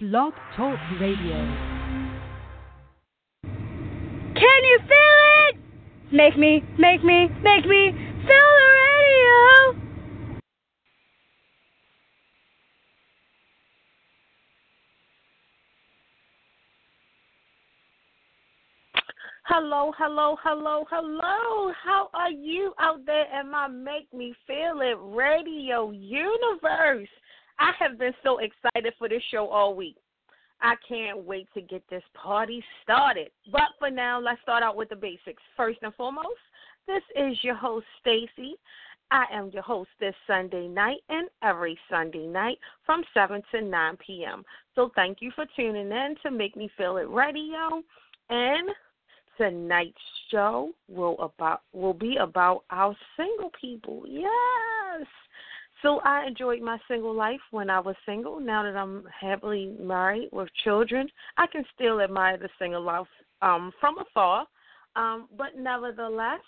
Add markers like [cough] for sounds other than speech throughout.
Blog Talk Radio. Can you feel it? Make me, make me, make me feel the radio. Hello, hello, hello, hello. How are you out there in my Make Me Feel It radio universe? I have been so excited for this show all week. I can't wait to get this party started. But for now, let's start out with the basics. First and foremost, this is your host, Stacy. I am your host this Sunday night and every Sunday night from 7 to 9 p.m. So thank you for tuning in to Make Me Feel It Radio. And tonight's show will about will be about our single people. Yes. So I enjoyed my single life when I was single. Now that I'm happily married with children, I can still admire the single life um, from afar. Um, but nevertheless,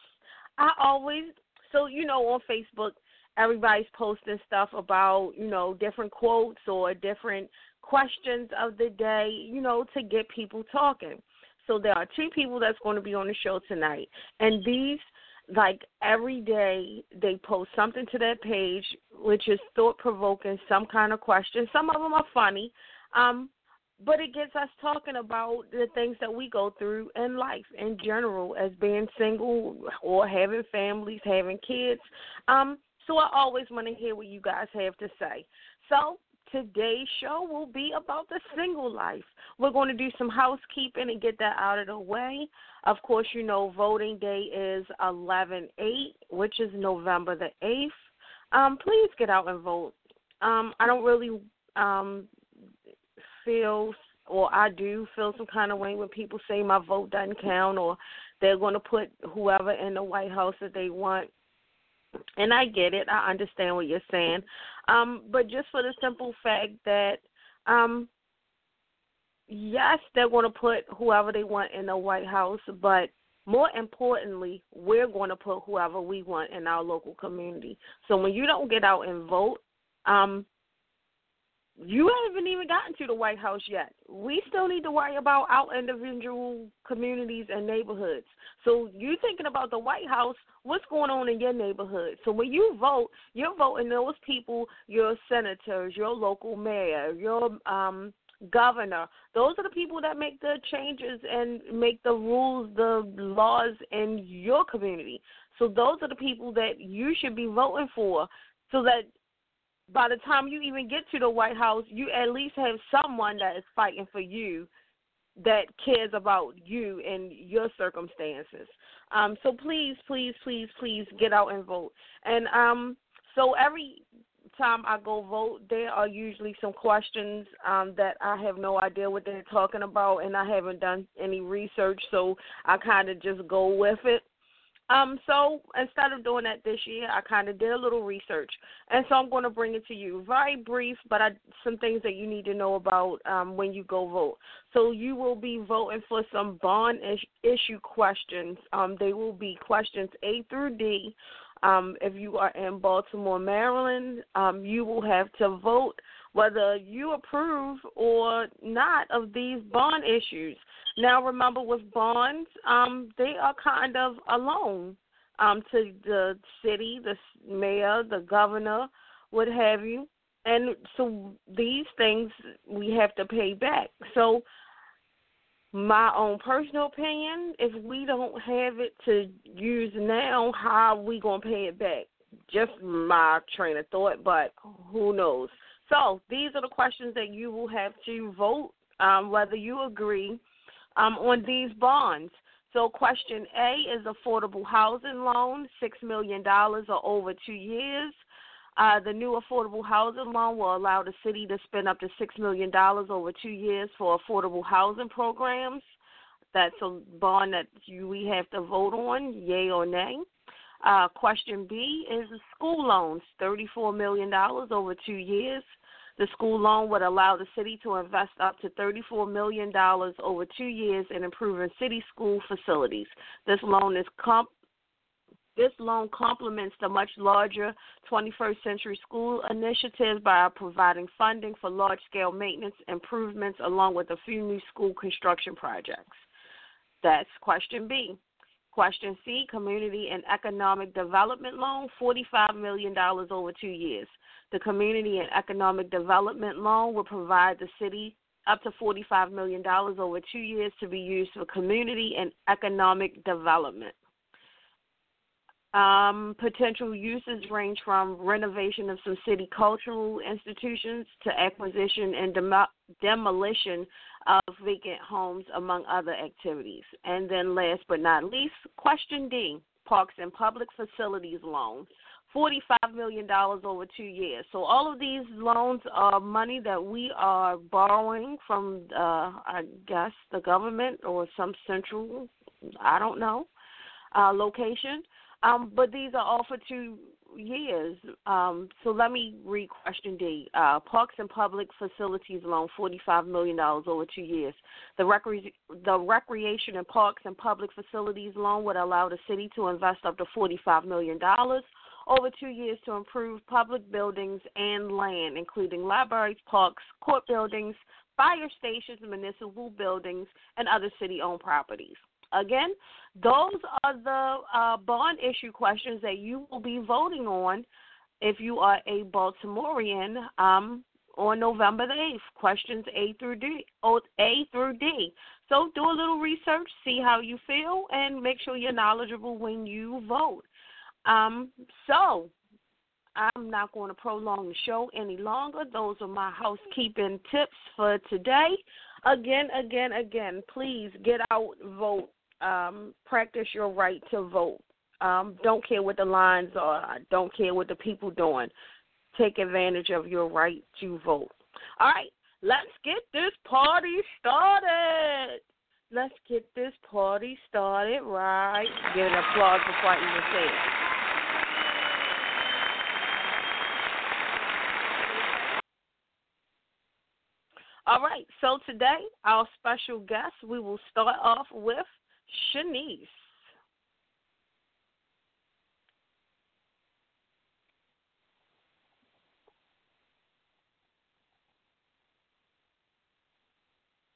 I always so you know on Facebook everybody's posting stuff about you know different quotes or different questions of the day, you know, to get people talking. So there are two people that's going to be on the show tonight, and these like every day they post something to their page which is thought provoking, some kind of question. Some of them are funny, um, but it gets us talking about the things that we go through in life in general, as being single or having families, having kids. Um, so I always want to hear what you guys have to say. So today's show will be about the single life. We're going to do some housekeeping and get that out of the way. Of course, you know voting day is 11 8, which is November the 8th. Um, please get out and vote. Um, I don't really um, feel, or I do feel some kind of way when people say my vote doesn't count or they're going to put whoever in the White House that they want and I get it. I understand what you're saying. Um, but just for the simple fact that um yes, they're going to put whoever they want in the White House, but more importantly, we're going to put whoever we want in our local community. So when you don't get out and vote, um, you haven't even gotten to the White House yet. We still need to worry about our individual communities and neighborhoods. So you're thinking about the White House, what's going on in your neighborhood? So when you vote, you're voting those people, your senators, your local mayor, your um governor. Those are the people that make the changes and make the rules, the laws in your community. So those are the people that you should be voting for so that by the time you even get to the White House, you at least have someone that is fighting for you that cares about you and your circumstances. Um, so please, please, please, please get out and vote. And um, so every time I go vote, there are usually some questions um, that I have no idea what they're talking about, and I haven't done any research, so I kind of just go with it. Um, so instead of doing that this year, I kind of did a little research, and so I'm going to bring it to you. Very brief, but I, some things that you need to know about um, when you go vote. So you will be voting for some bond is- issue questions. Um, they will be questions A through D. Um, if you are in Baltimore, Maryland, um, you will have to vote whether you approve or not of these bond issues. Now, remember, with bonds, um, they are kind of a loan um, to the city, the mayor, the governor, what have you. And so these things we have to pay back. So, my own personal opinion, if we don't have it to use now, how are we going to pay it back? Just my train of thought, but who knows? So, these are the questions that you will have to vote um, whether you agree um, on these bonds. So, question A is affordable housing loan, $6 million or over two years. Uh, the new affordable housing loan will allow the city to spend up to $6 million over two years for affordable housing programs. That's a bond that you, we have to vote on, yay or nay. Uh, question B is the school loans, $34 million over two years. The school loan would allow the city to invest up to $34 million over two years in improving city school facilities. This loan is comp- This loan complements the much larger 21st Century School initiative by providing funding for large scale maintenance improvements along with a few new school construction projects. That's question B. Question C, Community and Economic Development Loan, $45 million over two years. The Community and Economic Development Loan will provide the city up to $45 million over two years to be used for community and economic development. Um, potential uses range from renovation of some city cultural institutions to acquisition and dem- demolition of vacant homes, among other activities. And then, last but not least, question D Parks and Public Facilities loans. $45 million over two years. So, all of these loans are money that we are borrowing from, uh, I guess, the government or some central, I don't know, uh, location um, but these are all for two years. Um, so let me read question D. Uh, Parks and Public Facilities loan, $45 million over two years. The, recre- the Recreation and Parks and Public Facilities loan would allow the city to invest up to $45 million over two years to improve public buildings and land, including libraries, parks, court buildings, fire stations, municipal buildings, and other city owned properties. Again, those are the uh, bond issue questions that you will be voting on if you are a Baltimorean um, on November the 8th. Questions A through D. A through D. So do a little research, see how you feel, and make sure you're knowledgeable when you vote. Um, so I'm not going to prolong the show any longer. Those are my housekeeping tips for today. Again, again, again, please get out, vote, um, practice your right to vote. Um, don't care what the lines are. Don't care what the people doing. Take advantage of your right to vote. All right, let's get this party started. Let's get this party started right. Give an applause I even say it. All right, so today, our special guest, we will start off with Shanice.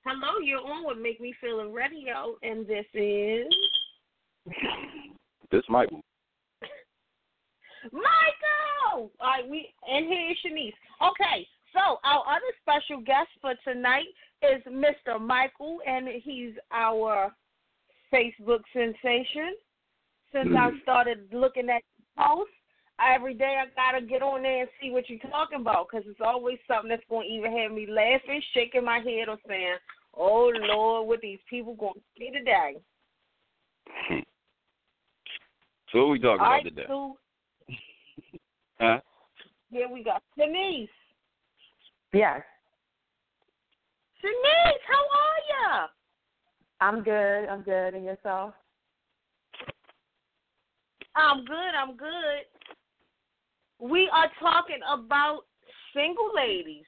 Hello, you're on with Make Me Feel It Radio, and this is. This Michael. Michael! All right, we and here's Shanice. Okay, so our other special guest for tonight is Mr. Michael, and he's our Facebook sensation since mm. I started looking at posts. Every day I gotta get on there and see what you're talking about because it's always something that's going to either have me laughing, shaking my head, or saying, "Oh Lord, what these people going to see today?" [laughs] So what we talking All about right, today? So, [laughs] huh? Here we go, Denise. Yes. Denise, how are you? I'm good. I'm good. And yourself? I'm good. I'm good. We are talking about single ladies,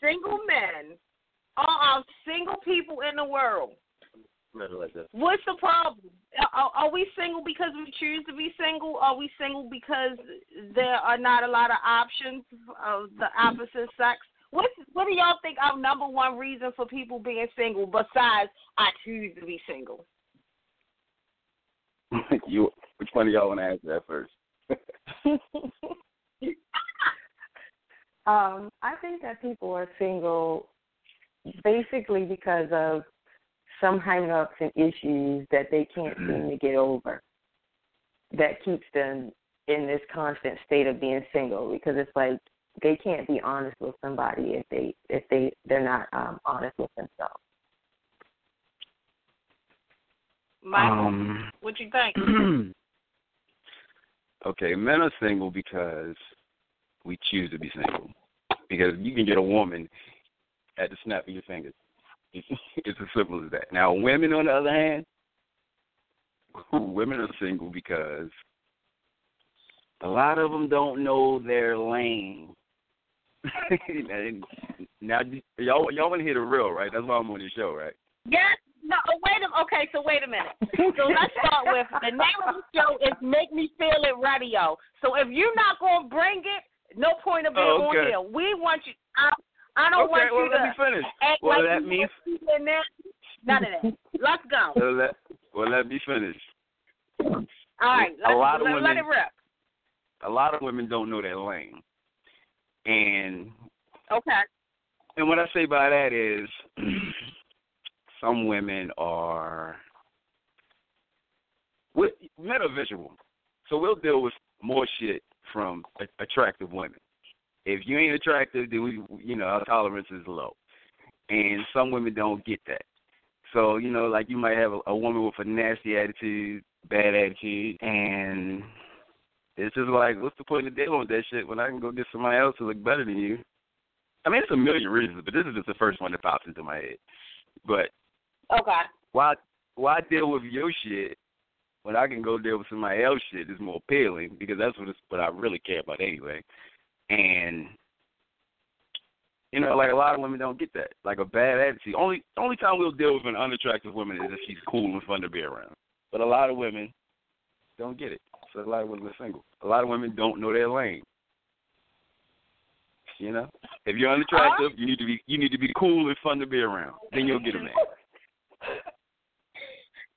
single men, all our single people in the world. What's the problem? Are, are we single because we choose to be single? Are we single because there are not a lot of options of the opposite sex? What What do y'all think our number one reason for people being single besides I choose to be single? [laughs] you, which one of y'all want to answer that first? [laughs] um, I think that people are single basically because of some hang-ups and issues that they can't [clears throat] seem to get over. That keeps them in this constant state of being single because it's like they can't be honest with somebody if they if they they're not um honest with themselves. Michael, um, what you think? [clears throat] okay, men are single because we choose to be single. Because you can get a woman at the snap of your fingers. It's, [laughs] it's as simple as that. Now, women, on the other hand, [laughs] women are single because a lot of them don't know their lane. [laughs] now, y'all y'all want to hear the real, right? That's why I'm on the show, right? Yes, no, oh, wait a okay. So wait a minute. So let's start with the name of the show is Make Me Feel It Radio. So if you're not gonna bring it, no point of being Oh, okay. on here. We want you. I, I don't okay, want well you let to me finish. act Well, like you means in. None of that. Let's go. [laughs] well, let well let me finish. All right. A Let's, lot of let, let women- it rip. A lot of women don't know their lane, and Okay. and what I say by that is, [clears throat] some women are men are visual, so we'll deal with more shit from a- attractive women. If you ain't attractive, then we, you know, our tolerance is low, and some women don't get that. So you know, like you might have a, a woman with a nasty attitude, bad attitude, and it's just like, what's the point of dealing with that shit when I can go get somebody else who look better than you? I mean, it's a million reasons, but this is just the first one that pops into my head. But Okay. why why deal with your shit when I can go deal with somebody else's shit is more appealing because that's what it's, what I really care about anyway. And you know, like a lot of women don't get that. Like a bad attitude. Only only time we'll deal with an unattractive woman is if she's cool and fun to be around. But a lot of women don't get it. So a lot of women are single. A lot of women don't know their lane. You know, if you're unattractive, you need to be you need to be cool and fun to be around. Then you'll get a man. [laughs]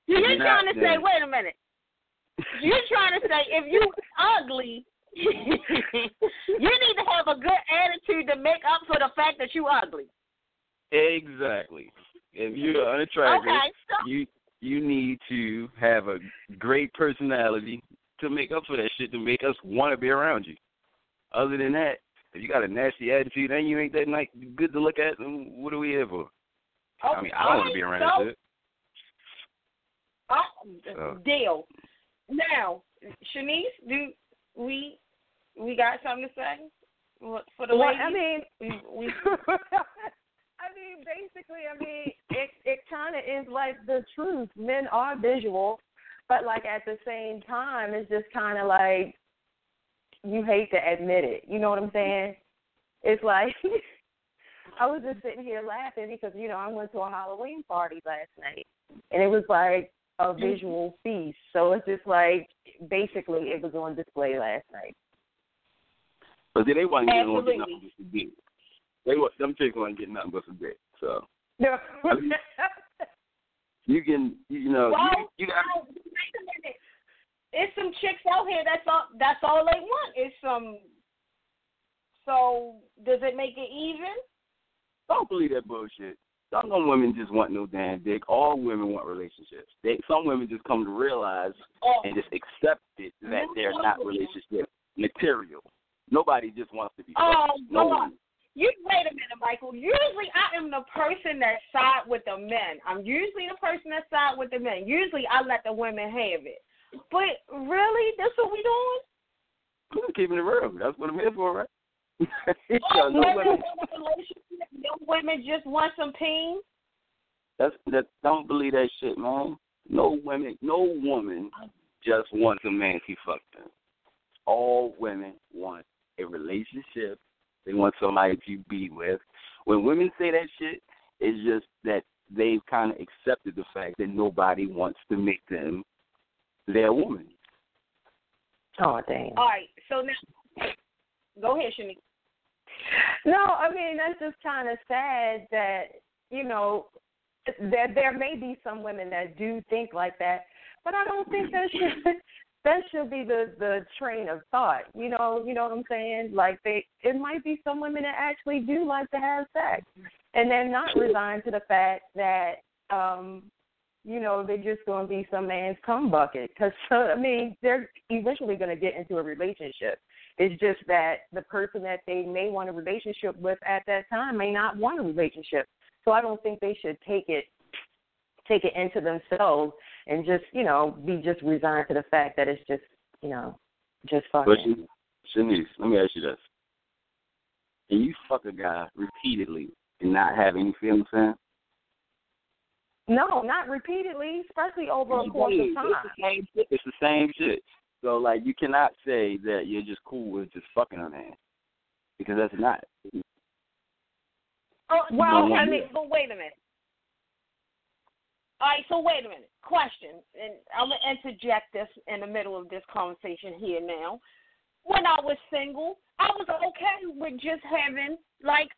You're you're not, trying to say, wait a minute. You're trying to say if you ugly, [laughs] you need to have a good attitude to make up for the fact that you're ugly. Exactly. If you're unattractive, Okay, so you you need to have a great personality to make up for that shit to make us want to be around you. Other than that, if you got a nasty attitude and you ain't that nice, good to look at, then what are we here for? I mean, I don't want to be around so, that shit. Oh, So. deal. Now, Shanice, do we we got something to say for the Well, ladies? I mean, we, we [laughs] I mean, basically, I mean, it it kind of is like the truth. Men are visual, but like at the same time, it's just kind of like you hate to admit it. You know what I'm saying? It's like [laughs] I was just sitting here laughing because you know I went to a Halloween party last night, and it was like a mm-hmm. visual feast. So it's just like basically it was on display last night. But see, they wasn't getting on nothing but some dick. They wa them chicks wasn't getting nothing but some dick. So No. I mean, [laughs] you can, you know, well, you, you got. now, wait a minute. It's some chicks out here. That's all. That's all they want. Is some. So does it make it even? Don't believe that bullshit. Some women just want no damn dick. All women want relationships. They some women just come to realize Oh, and just accept it that they're not relationship material. Nobody just wants to be. Oh, no. You wait a minute, Michael. Usually, I am the person that side with the men. I'm usually the person that side with the men. Usually, I let the women have it. But really, that's what we doing? I'm keeping it real. That's what I'm here for, right? [laughs] No women women, want a relationship. No women just want some pain. that's that. Don't believe that shit, man. No women, no woman just wants a man she fuck them. All women want a relationship. They want somebody to be with. When women say that shit, it's just that they've kind of accepted the fact that nobody wants to make them their woman. Oh damn. All right. So now, go ahead, Shanique. No, I mean that's just kind of sad that you know that there may be some women that do think like that, but I don't think that [laughs] should that should be the the train of thought. You know, you know what I'm saying? Like they, it might be some women that actually do like to have sex, and they're not resigned to the fact that um you know they're just going to be some man's cum bucket. Because [laughs] I mean, they're eventually going to get into a relationship. It's just that the person that they may want a relationship with at that time may not want a relationship. So I don't think they should take it take it into themselves and just, you know, be just resigned to the fact that it's just, you know, just fucking. Sh- Shanice, let me ask you this: Can you fuck a guy repeatedly and not have any feelings for him? No, not repeatedly, especially over a course of time. It's the same shit. It's the same shit. So like, you cannot say that you're just cool with just fucking a man because that's not. Oh, Well, I mean- but wait a minute. All right, so wait a minute. Question, and I'm gonna interject this in the middle of this conversation here now. When I was single, I was okay with just having like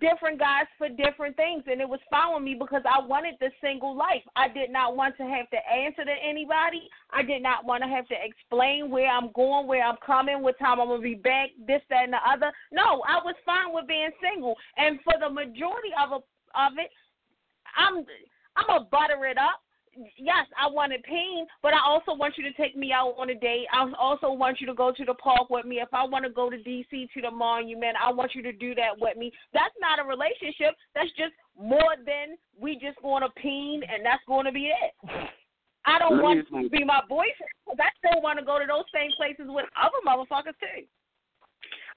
different guys for different things, and it was with me because I wanted the single life. I did not want to have to answer to anybody. I did not want to have to explain where I'm going, where I'm coming, what time I'm gonna be back, this, that, and the other. No, I was fine with being single, and for the majority of a, of it, I'm I'm gonna butter it up yes, I want wanted pain, but I also want you to take me out on a date. I also want you to go to the park with me. If I want to go to DC to the monument, I want you to do that with me. That's not a relationship. That's just more than we just going to peen, and that's going to be it. I don't want to be my boyfriend because I still want to go to those same places with other motherfuckers too.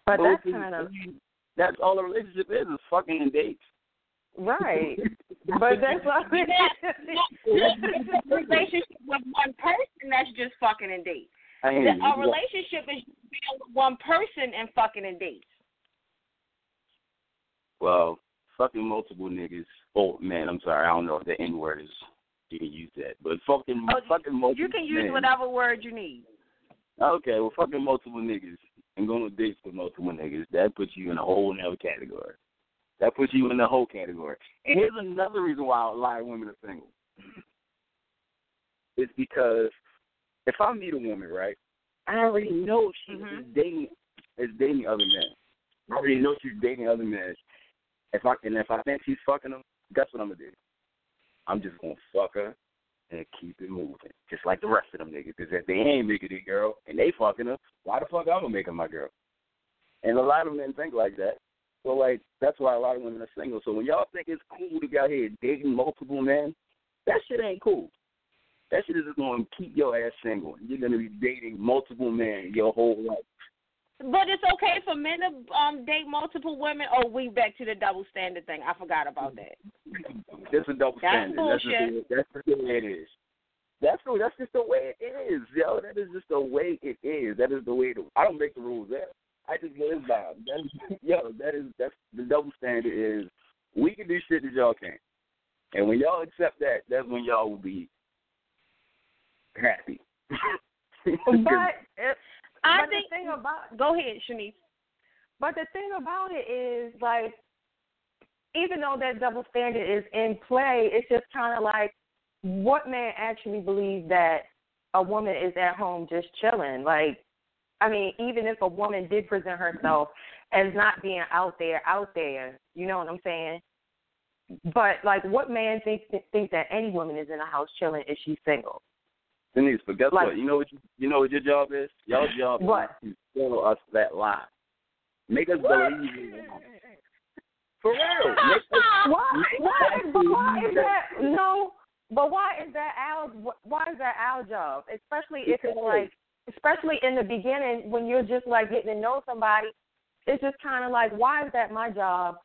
But that's kind of that's all a relationship is is fucking and dates. Right. [laughs] but that's what I mean. a relationship with one person that's just fucking and dates. A relationship is being with one person and fucking and dates. Well, fucking multiple niggas. Oh man, I'm sorry. I don't know if the N word is you can use that, but fucking oh, fucking multiple. You can use men. whatever word you need. Okay, well, fucking multiple niggas and going on dates with multiple niggas that puts you in a whole other category. That puts you in the whole category. And here's another reason why a lot of women are single. It's because if I meet a woman, right, I already know she's mm-hmm. dating is dating other men. I already know she's dating other men. If I and if I think she's fucking them, guess what I'm gonna do? I'm just gonna fuck her and keep it moving, just like the rest of them niggas. Because if they ain't making it, girl, and they fucking her, why the fuck I'm gonna make her my girl? And a lot of men think like that. So like that's why a lot of women are single. So when y'all think it's cool to be out here dating multiple men, that shit ain't cool. That shit is just going to keep your ass single. You're going to be dating multiple men your whole life. But it's okay for men to um date multiple women. Oh, we back to the double standard thing. I forgot about that. That's a double that's standard. Bullshit. That's, just, that's the way it is. That's the, that's just the way it is, yo. That is just the way it is. That is the way is. I don't make the rules there. I just live by them. That's, yo, that is that's the double standard is we can do shit that y'all can't. And when y'all accept that, that's when y'all will be happy. but [laughs] it, I but think the thing about go ahead, Shanice. But the thing about it is like even though that double standard is in play, it's just kind of like what man actually believes that a woman is at home just chilling? Like I mean, even if a woman did present herself as not being out there, out there, you know what I'm saying? But like, what man thinks thinks that any woman is in a house chilling if she's single? Denise, but guess like, what? You know what you, you know what your job is? Your [laughs] job what? is to tell us that lie. Make us what? believe it. For real. [laughs] Make us, why? Why? But why is that? No. But why is that our? Why is that our job? Especially if it's like especially in the beginning when you're just like getting to know somebody, it's just kind of like, why is that my job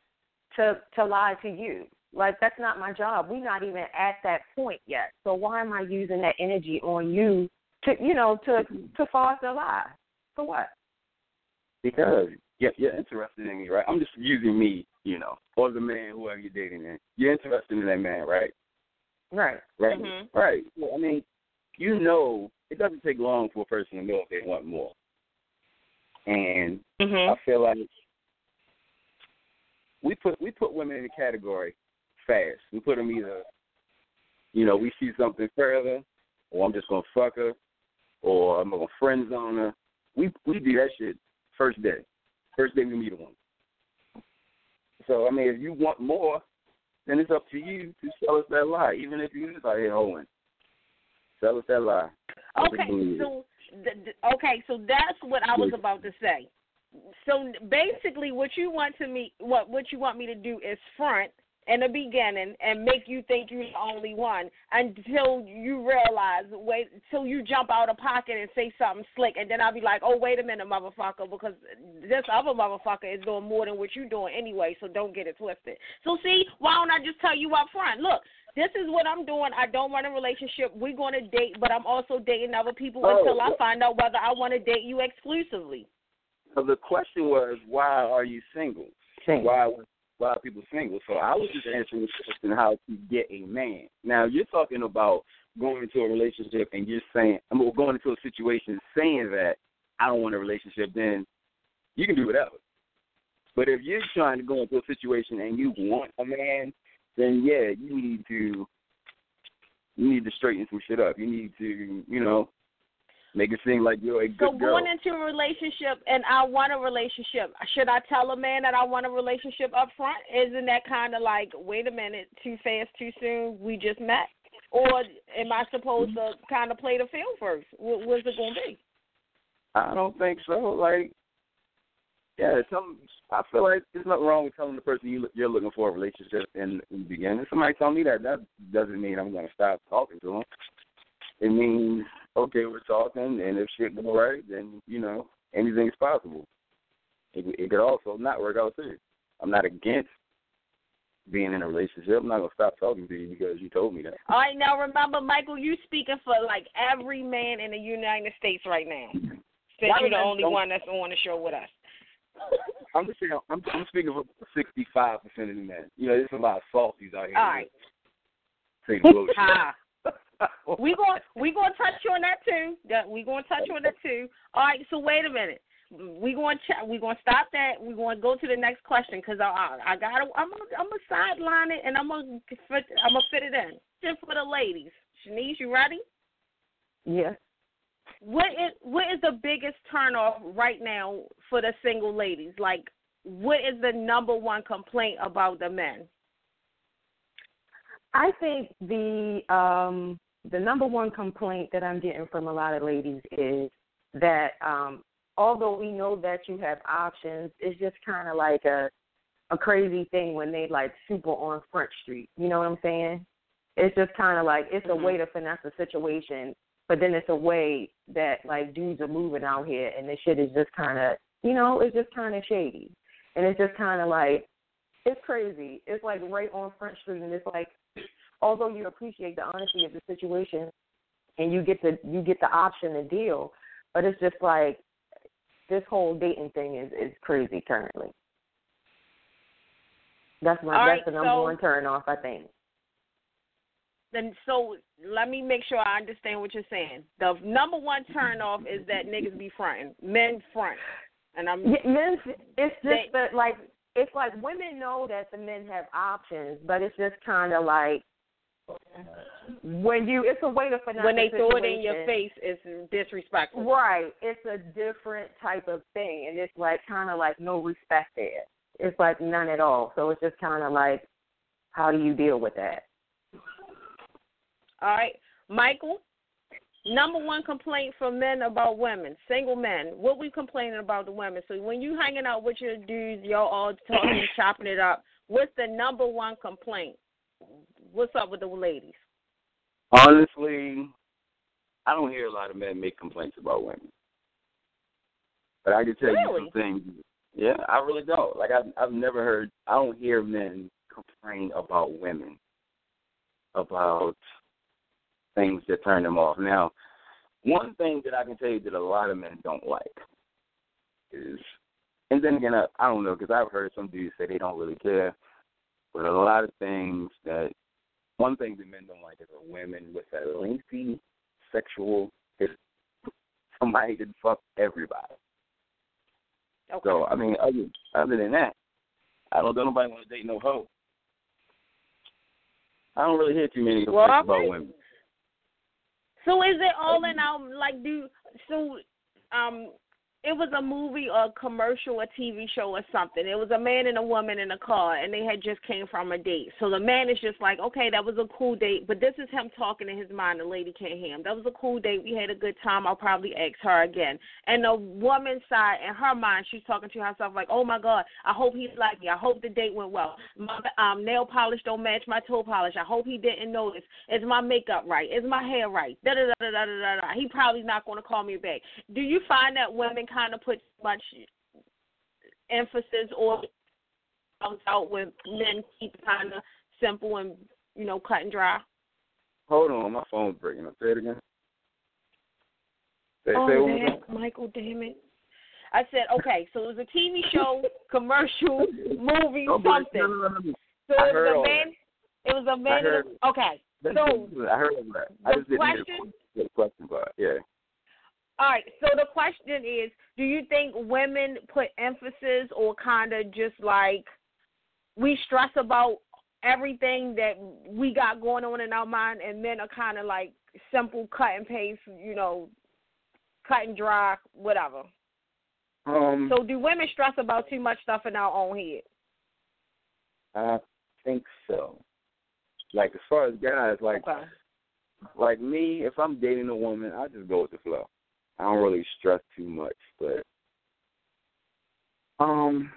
to to lie to you? Like that's not my job. We're not even at that point yet. So why am I using that energy on you to you know to to foster a lie? For what? Because yeah, you're interested in me, right? I'm just using me, you know, or the man, whoever you're dating. In. You're interested in that man, right? Right. Right. Mm-hmm. Right. Well, I mean, you know it doesn't take long for a person to know if they want more. And mm-hmm. I feel like we put we put women in a category fast. We put them either, you know, we see something further, or I'm just gonna fuck her, or I'm gonna friend zone her. We we do that shit first day, first day we meet a woman. So I mean, if you want more, then it's up to you to sell us that lie, even if you just out here hoeing. Sell us that lie. Okay, so okay, so that's what I was about to say. So basically, what you want to me, what what you want me to do is front in the beginning and make you think you're the only one until you realize wait until you jump out of pocket and say something slick and then I'll be like, Oh wait a minute, motherfucker, because this other motherfucker is doing more than what you're doing anyway, so don't get it twisted. So see, why don't I just tell you up front? Look, this is what I'm doing. I don't want a relationship. We're going to date, but I'm also dating other people oh, until I find out whether I want to date you exclusively. So the question was, why are you single? Single. Why? a lot of people single. So I was just answering the question how to get a man. Now you're talking about going into a relationship and you're saying, I mean, going into a situation saying that I don't want a relationship, then you can do whatever. But if you're trying to go into a situation and you want a man, then yeah, you need to you need to straighten some shit up. You need to, you know, make it seem like you're a good so girl. going into a relationship and I want a relationship, should I tell a man that I want a relationship up front? Isn't that kind of like, wait a minute, too fast, too soon? We just met, or am I supposed to kind of play the field first? What, what's it going to be? I don't think so. Like, yeah, tell them, I feel like there's nothing wrong with telling the person you, you're looking for a relationship in, in the beginning. If somebody tell me that. That doesn't mean I'm going to stop talking to them. It means okay, we're talking, and if shit go right, then you know anything's possible. It, it could also not work out too. I'm not against being in a relationship. I'm not gonna stop talking to you because you told me that. All right, now remember, Michael, you speaking for like every man in the United States right now. [laughs] Since Why you're the only one that's on the show with us. I'm just saying, I'm, I'm speaking for 65 percent of the men. You know, there's a lot of softies out here. All right. Saying bullshit. [laughs] We going we gonna touch on that too. That we gonna touch on that too. All right. So wait a minute. We going to ch- we gonna stop that. We going to go to the next question because I I, I got to I'm gonna, I'm gonna sideline it and I'm gonna fit I'm gonna fit it in just for the ladies. Shanice, you ready? Yes. What is what is the biggest turnoff right now for the single ladies? Like, what is the number one complaint about the men? I think the um the number one complaint that I'm getting from a lot of ladies is that um although we know that you have options, it's just kind of like a a crazy thing when they like super on Front Street. You know what I'm saying? It's just kind of like it's a Mhm. way to finesse a situation, but then it's a way that like dudes are moving out here, and this shit is just kind of you know it's just kind of shady, and it's just kind of like it's crazy. It's like right on Front Street, and it's like although you appreciate the honesty of the situation and you get the you get the option to deal, but it's just like this whole dating thing is is crazy currently. That's my All that's right, the number so- one turn off, I think. Then so let me make sure I understand what you're saying. The number one turn off is that niggas be fronting, men front, and I'm Yeah, men, it's just They- that like it's like women know that the men have options, but it's just kind of like when you it's a way to finesse when they the throw it in your face, it's disrespectful. Right. It's a different type of thing, and it's like kind of like no respect there. It's like none at all. So it's just kind of like, how do you deal with that? All right, Michael. Number one complaint from men about women, single men. What we complaining about the women? So when you hanging out with your dudes, y'all all talking, [clears throat] chopping it up. What's the number one complaint? What's up with the ladies? Honestly, I don't hear a lot of men make complaints about women. But I can tell you some things. Yeah, I really don't. Like I've I've never heard. I don't hear men complain about women about things that turn them off. Now, one thing that I can tell you that a lot of men don't like is, and then again, I, I don't know because I've heard some dudes say they don't really care, but a lot of things that one thing that men don't like is a women with a lengthy sexual history. Somebody that fuck everybody. Okay. So I mean, other other than that, I don't. Don't nobody want to date no hoe. I don't really hear too many Well, complaints about women. So is it all in out like do so um it was a movie or a commercial, a TV show or something. It was a man and a woman in a car and they had just came from a date. So the man is just like, Okay, that was a cool date but this is him talking in his mind, the lady can't hear him. That was a cool date, we had a good time, I'll probably ask her again. And the woman's side in her mind, she's talking to herself like, Oh my God, I hope he's like me. I hope the date went well. My um nail polish don't match my toe polish. I hope he didn't notice. Is my makeup right? Is my hair right? Da da da da da da da. He probably not going to call me back. Do you find that women kind of put much emphasis or out when men keep kind of simple and you know cut and dry? Hold on, my phone's breaking up. Say it again. Say, oh, say it damn. Michael, damn it. I said, okay, so it was a TV show, [laughs] commercial, movie, Oh, something. no, no, no. So I it was a man. It was a man. Okay. So I heard of that. I just didn't hear question- the the question part. Yeah. All right. So the question is, do you think women put emphasis or kind of just like we stress about everything that we got going on in our mind, and men are kind of like simple cut and paste, you know, cut and dry, whatever. Um. So do women stress about too much stuff in our own head? I think so. Like as far as guys, like Okay. like me, if I'm dating a woman, I just go with the flow. I don't really stress too much, but um,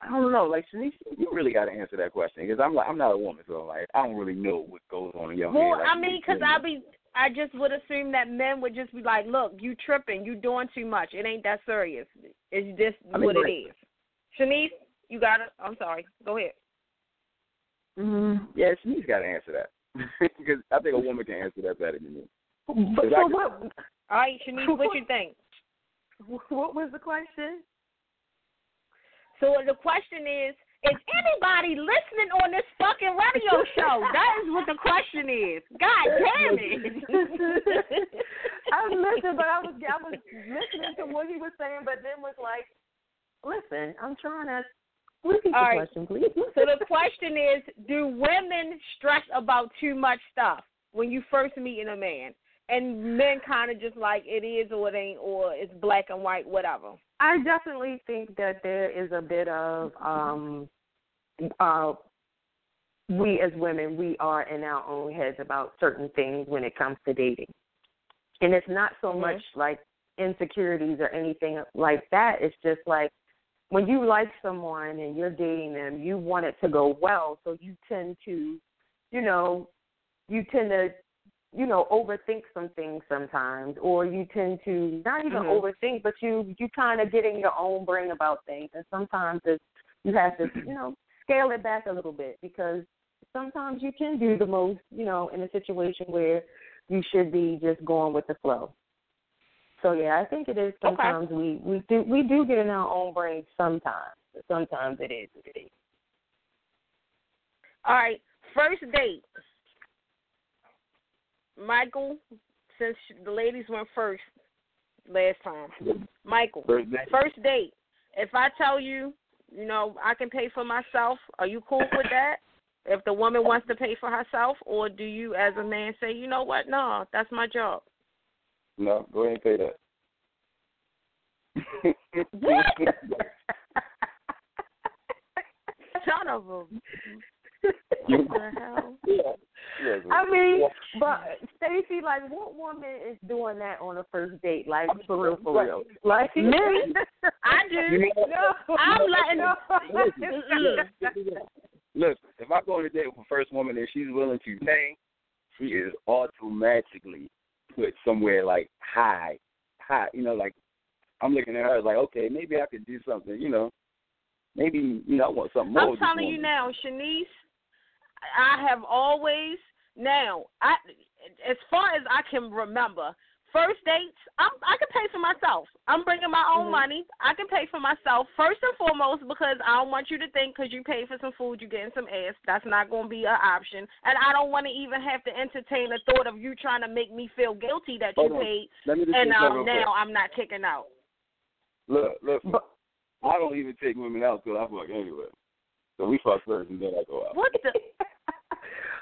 I don't know. Like Shanice, you really got to answer that question because I'm like I'm not a woman, so like I don't really know what goes on in your Well, head. Like, I mean, because I be, I just would assume that men would just be like, "Look, you tripping, you doing too much. It ain't that serious. It's just I mean, what it is." Shanice, you got it. I'm sorry. Go ahead. Mm, yeah, Shanice got to answer that [laughs] because I think a woman can answer that better than me. But so that- what? All right, Shanice, what you [laughs] think? What was the question? So the question is, is anybody listening on this fucking radio [laughs] show? That is what the question is. God damn it. [laughs] I was listening, but I was I was listening to what he was saying, but then was like, listen, I'm trying to repeat the All right. question, please. So the question is, do women stress about too much stuff when you first meet a man? And men kind of just like it is or it ain't or it's black and white, whatever. I definitely think that there is a bit of um uh we as women we are in our own heads about certain things when it comes to dating. And it's not so Mhm. much like insecurities or anything like that. It's just like when you like someone and you're dating them, you want it to go well, so you tend to, you know, you tend to you know overthink some things sometimes or you tend to not even Mhm. overthink but you you kind of get in your own brain about things. And sometimes it's you have to you know scale it back a little bit because sometimes you can do the most you know in a situation where you should be just going with the flow. So yeah i think it is sometimes we we do we do get in our own brain sometimes. But sometimes it is it is. All right. First date. Michael, since the ladies went first last time. Michael, First day. first date. If I tell you, you know, I can pay for myself, are you cool with that? If the woman wants to pay for herself, or do you, as a man, say, you know what? No, that's my job. No, go ahead and pay that. Son [laughs] [laughs] of a. You- the [laughs] yeah. I mean, but Stacy, like, what woman is doing that on a first date? Like, for real, for real. Like, Me? [laughs] I do. You know- No, I'm letting- [laughs] no. Mm-mm. Look, if I go on a date with a first woman and she's willing to pay, she is automatically put somewhere like high, high. You know, like I'm looking at her like, okay, maybe I could do something. You know, maybe you know I want something more. I'm telling you now, Shanice, I have always now I as far as I can remember, first dates, I'm I can pay for myself. I'm bringing my own Mhm. money. I can pay for myself first and foremost because I don't want you to think because you paid for some food, you're getting some ass. That's not going to be an option, and I don't want to even have to entertain the thought of you trying to make me feel guilty that you Hold on. paid, Let me just and um, real quick. now I'm not kicking out. Look, look. But- I don't even take women out till I fuck anyway. So we fuck first and then I go out. What the?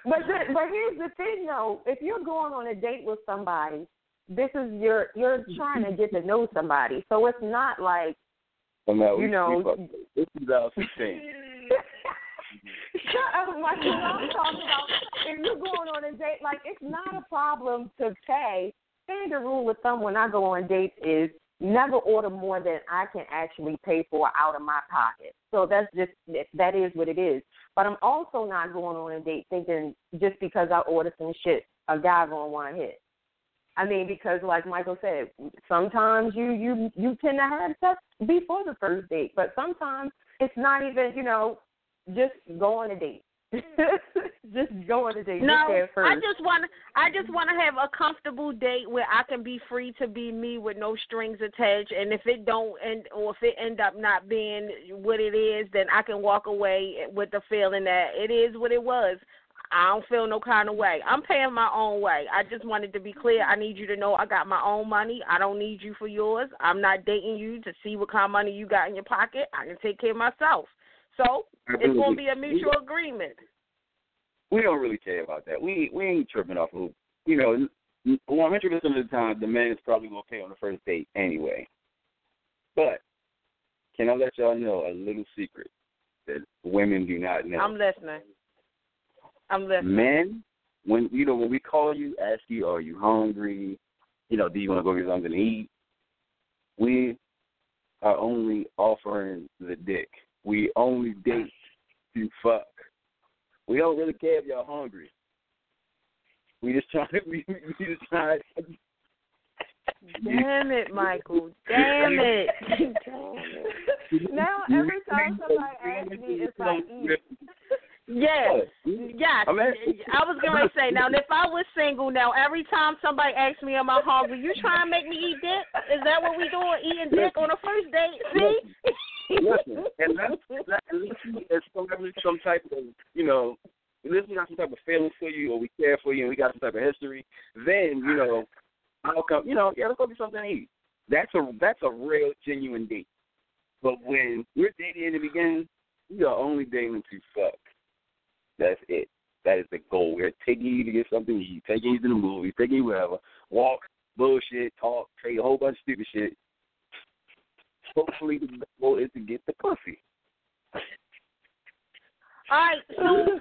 But the, but here's the thing though, if you're going on a date with somebody, this is your you're trying to get to know somebody. So it's not like So You know- we fuck first. This is 2016. [laughs] Shut up, Michael. I'm talking about if you're going on a date, like it's not a problem to pay. Standard rule with some when I go on dates is never order more than I can actually pay for out of my pocket. So that's just that is what it is. But I'm also not going on a date thinking just because I order some shit, a guy gonna want to hit. I mean, because like Michael said, sometimes you you you tend to have sex before the first date, but sometimes it's not even you know just go on a date. [laughs] just go on a date. No. I just want I just want to have a comfortable date where I can be free to be me with no strings attached. And if it don't end, or if it end up not being what it is, then I can walk away with the feeling that it is what it was. I don't feel no kind of way. I'm paying my own way. I just wanted to be clear. I need you to know I got my own money. I don't need you for yours. I'm not dating you to see what kind of money you got in your pocket. I can take care of myself. So it's going to be a mutual agreement. We don't really care about that. We we ain't tripping off who. You know, one hundred percent of the time, the man is probably gonna pay on the first date anyway. But can I let y'all know a little secret that women do not know? I'm listening. I'm listening. Men, when you know when we call you, ask you, are you hungry? You know, do you want to go get something to eat? We are only offering the dick. We only date to fuck. We don't really care if y'all hungry. We just trying to [laughs] we, we just trying. [laughs] Damn it, Michael. [laughs] Damn it. now every time somebody asks me if I eat, Yes, yes. I I was going to say now, if I was single now, every time somebody asks me, "Am I hungry?" You trying to make me eat dick? Is that what we doing? Eating dick on a first date? See? Listen, and least it's some, type of you know, least we got some type of feeling for you, or we care for you, and we got some type of history. Then you know, I'll come. You know, yeah, let's go get something to eat. That's a that's a real genuine date. But when we're dating in the beginning, we are only dating to fuck. That's it. That is the goal. We're taking you to get something to eat, taking you to the movies, taking you wherever, walk, bullshit, talk, say a whole bunch of stupid shit. Hopefully, the goal is to get the pussy. All right, so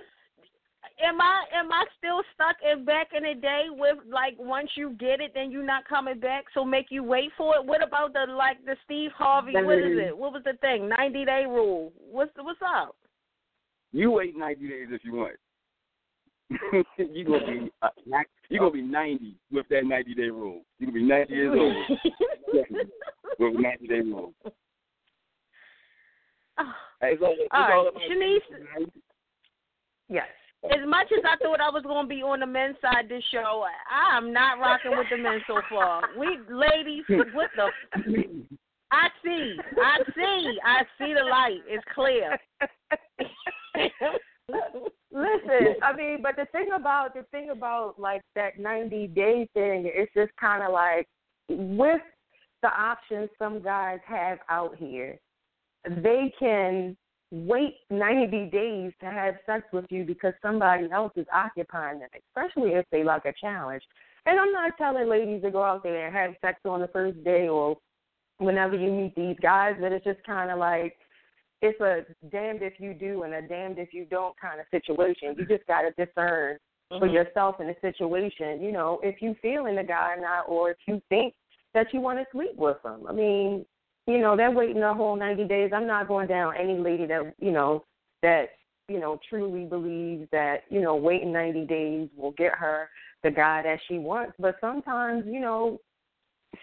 am I am I still stuck in back in the day with like once you get it, then you're not coming back, so make you wait for it? What about the like the Steve Harvey? What is it? What was the thing? Ninety day rule. What's the what's up? You wait ninety days if you want. [laughs] you gonna be uh, you gonna be ninety with that ninety day rule. You gonna be ninety years old [laughs] with a ninety day rule. Hey, It's all, it's All all right, Shanice. yes. As much as I thought I was going to be on the men's side this show, I'm not rocking with the men so far. We ladies, what the? I see, I see, I see the light. It's clear. [laughs] Listen, I mean, but the thing about the thing about like that ninety day thing, it's just kind of like with the options some guys have out here, they can wait ninety days to have sex with you because somebody else is occupying them, especially if they like a challenge. And I'm not telling ladies to go out there and have sex on the first day or whenever you meet these guys, but it's just kind of like it's a damned if you do and a damned if you don't kind of situation. You just got to discern for mm-hmm. yourself in the situation. You know, if you feeling the guy or not, or if you think that you want to sleep with them. I mean, you know, they're waiting a whole ninety days. I'm not going down any lady that you know that you know truly believes that you know waiting ninety days will get her the guy that she wants. But sometimes, you know,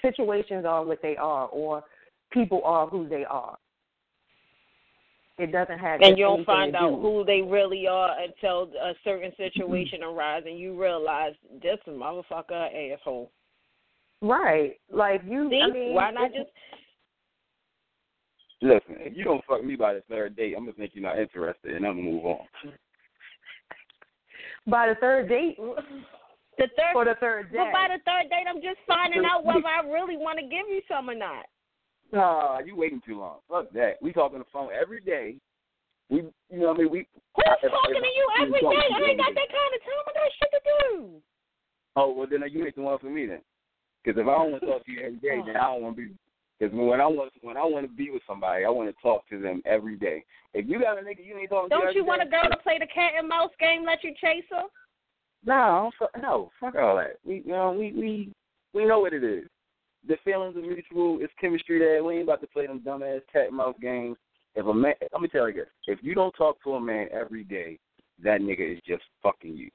situations are what they are, or people are who they are. It doesn't have And you don't find out do- who they really are until a certain situation mm-hmm. arises, and you realize this motherfucker asshole. Right. Like you, See, I mean, why not just? Listen, if you don't fuck me by the third date, I'm gonna think you're not interested, and I'm gonna move on. by the third date The third, for the third date. but by the third date, I'm just finding out whether I really want to give you some or not. Nah, you waiting too long. Fuck that. We talk on the phone every day. We, you know, what I mean, we. Who's if- talking if- to you every talking day? to I ain't got every day. that kind of time. I got shit to do. Oh well, then you ain't the one for me then. Because if I don't want to talk to you every day, then I don't want to be. Because when I want when I want to be with somebody, I want to talk to them every day. If you got a nigga you ain't talking to Don't every you want a girl to play the cat and mouse game? Let you chase her? No, I don't fuck, no, fuck all that. We, you know, we we we know what it is. The feelings are mutual. It's chemistry there. We ain't about to play them dumbass cat and mouse games. If a man, let me tell you this: if you don't talk to a man every day, that nigga is just fucking you.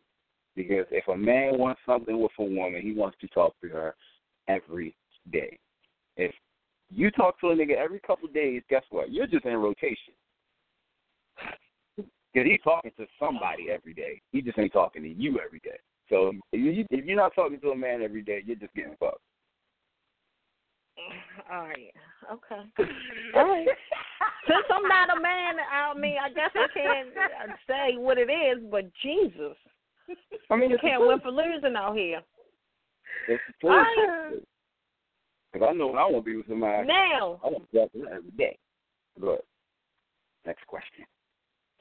Because if a man wants something with a woman, he wants to talk to her every day. If you talk to a nigga every couple of days, guess what? You're just in rotation. Because he's talking to somebody every day. He just ain't talking to you every day. So if you're not talking to a man every day, you're just getting fucked. All right. Okay. All right. Since I'm not a man, I mean, I guess I can't say what it is, but Jesus. I mean, You can't win for losing out here. It's the All truth. Because I know when I want to be with somebody, Now, I want to be with them every day. But next question.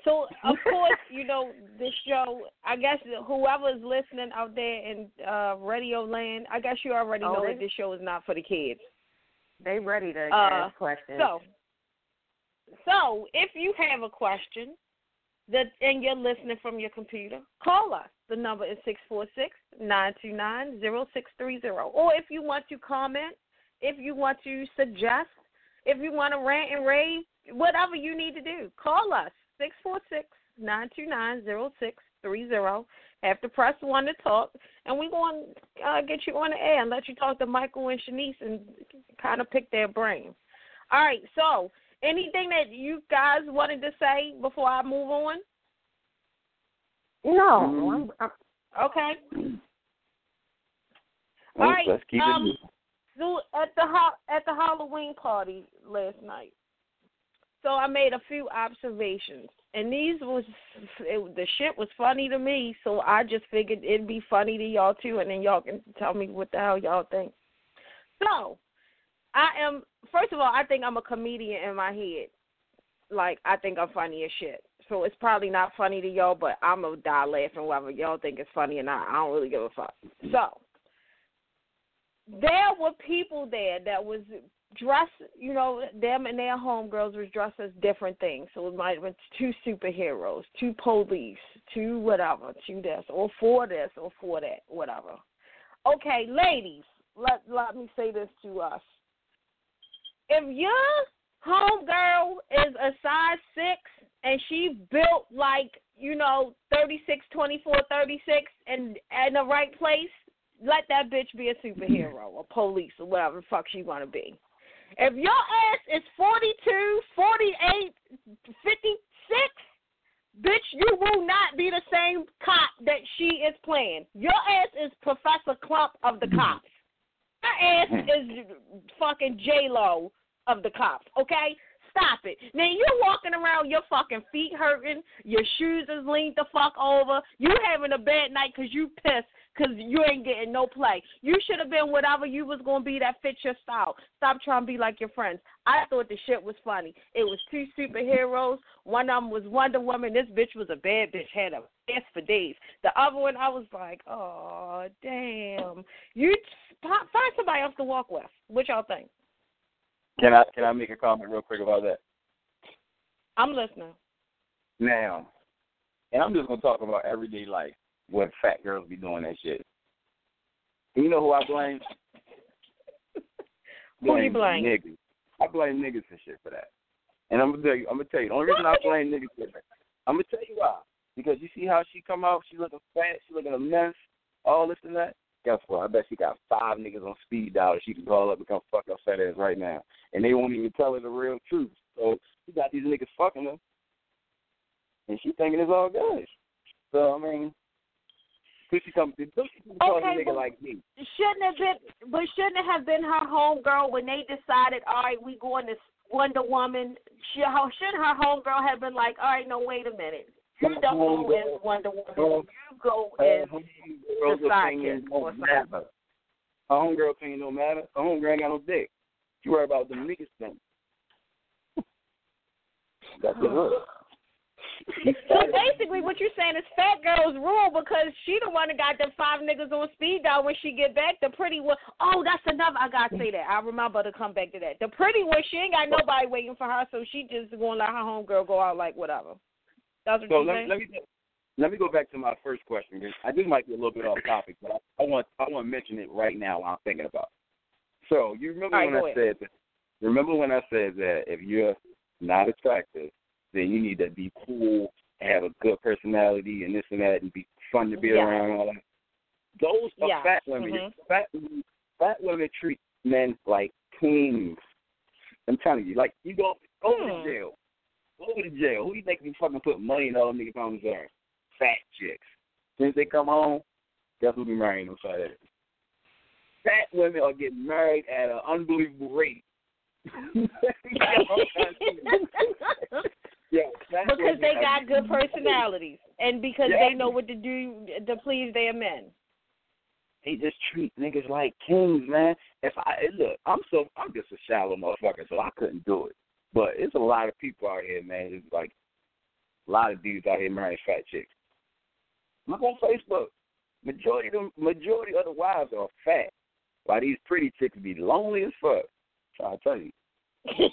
So of course, you know this show. I guess whoever's listening out there in uh Radio Land, I guess you already Oh, know they- that this show is not for the kids. They ready to Uh, ask questions. So, so if you have a question that and you're listening from your computer, call us. The number is six four six nine two nine zero six three zero. Or if you want to comment, if you want to suggest, if you want to rant and rave, whatever you need to do, call us six four six nine two nine zero six three zero. Have to press one to talk, and we're going to uh, get you on the air and let you talk to Michael and Shanice and kind of pick their brains. All right, so anything that you guys wanted to say before I move on? no, Mm. I'm, I'm, Okay. Let's, All right, let's keep um, it moving. So at the at the Halloween party last night, so I made a few observations, and these was it, the shit was funny to me. So I just figured it'd be funny to y'all too, and then y'all can tell me what the hell y'all think. So I am first of all, I think I'm a comedian in my head. Like I think I'm funny as shit. So it's probably not funny to y'all, but I'm gonna die laughing whether y'all think it's funny or not. I don't really give a fuck. So there were people there that was dressed, you know, them and their homegirls were dressed as different things. So it might have been two superheroes, two police, two whatever, two this, or for this, or for that, whatever. Okay, ladies, let let me say this to us. If your homegirl is a size six and she built like, you know, thirty six, twenty four, thirty six and in the right place, let that bitch be a superhero or police or whatever the fuck she want to be. If your ass is 42, 48, 56, bitch, you will not be the same cop that she is playing. Your ass is Professor Klump of the mm-hmm. cops. Your ass mm-hmm. is fucking J Lo of the cops. Okay, stop it. Now you're walking around, your fucking feet hurting, your shoes is leaned the fuck over. You having a bad night because you pissed because you ain't getting no play. You should have been whatever you was gonna be that fits your style. Stop trying to be like your friends. I thought the shit was funny. It was two superheroes. One of them was Wonder Woman. This bitch was a bad bitch. Had a ass for days. The other one, I was like, oh damn. You find somebody else to walk with. What y'all think? Can I can I make a comment real quick about that? I'm listening. Now, and I'm just gonna talk about everyday life when fat girls be doing that shit. You know who I blame? [laughs] Who you blame? Niggas. I blame niggas for shit for that. And I'm gonna tell you, I'm gonna tell you. The only reason I blame niggas for that, I'm gonna tell you why. Because you see how she come out, she looking fat, she looking a mess, all this and that. Guess what? I bet she got five niggas on speed dial she can call up and come fuck her fat ass right now, and they won't even tell her the real truth. So she got these niggas fucking her, and she thinking it's all good. So I mean, pussy come, pussy come call Okay, a nigga like me. Shouldn't have been, but shouldn't it have been her homegirl when they decided, all right, we going to Wonder Woman. She, shouldn't her homegirl have been like, all right, no, wait a minute. You don't go as Wonder Woman. You go as the sidekick or matter. Her homegirl opinion don't matter. Her homegirl ain't got no dick. You worry about the niggas thing. [laughs] That's the hood. [laughs] So basically, what you're saying is fat girls rule because she the one that got them five niggas on speed dial when she get back. The pretty one, oh, that's another. I gotta say that. I remember to come back to that. The pretty one, she ain't got nobody waiting for her, so she just gonna let her homegirl go out like whatever. So let, let me let me go back to my first question. I this might be a little bit off topic, but I, I want I want to mention it right now while I'm thinking about. It. So you remember right, when I ahead. said that? Remember when I said that if you're not attractive, then you need to be cool, have a good personality, and this and that, and be fun to be Yeah. around. And all that. Those are Yeah. fat women. Mhm. Fat women, fat women treat men like queens. I'm telling you, like you go go Hmm. to jail. Go to jail. Who do you think be fucking put money in all them niggas' homes are? Fat chicks. Since they come home, guess who be marrying them fat asses? Fat women are getting married at an unbelievable rate. [laughs] yeah, because they got good personalities and because Yeah. they know what to do to please their men. they just treat niggas like kings, man. If I look, I'm so I'm just a shallow motherfucker, so I couldn't do it. But it's a lot of people out here, man. It's like a lot of dudes out here marrying fat chicks. Look on Facebook. Majority of them, majority of the wives are fat, while these pretty chicks be lonely as fuck. So I tell you, [laughs]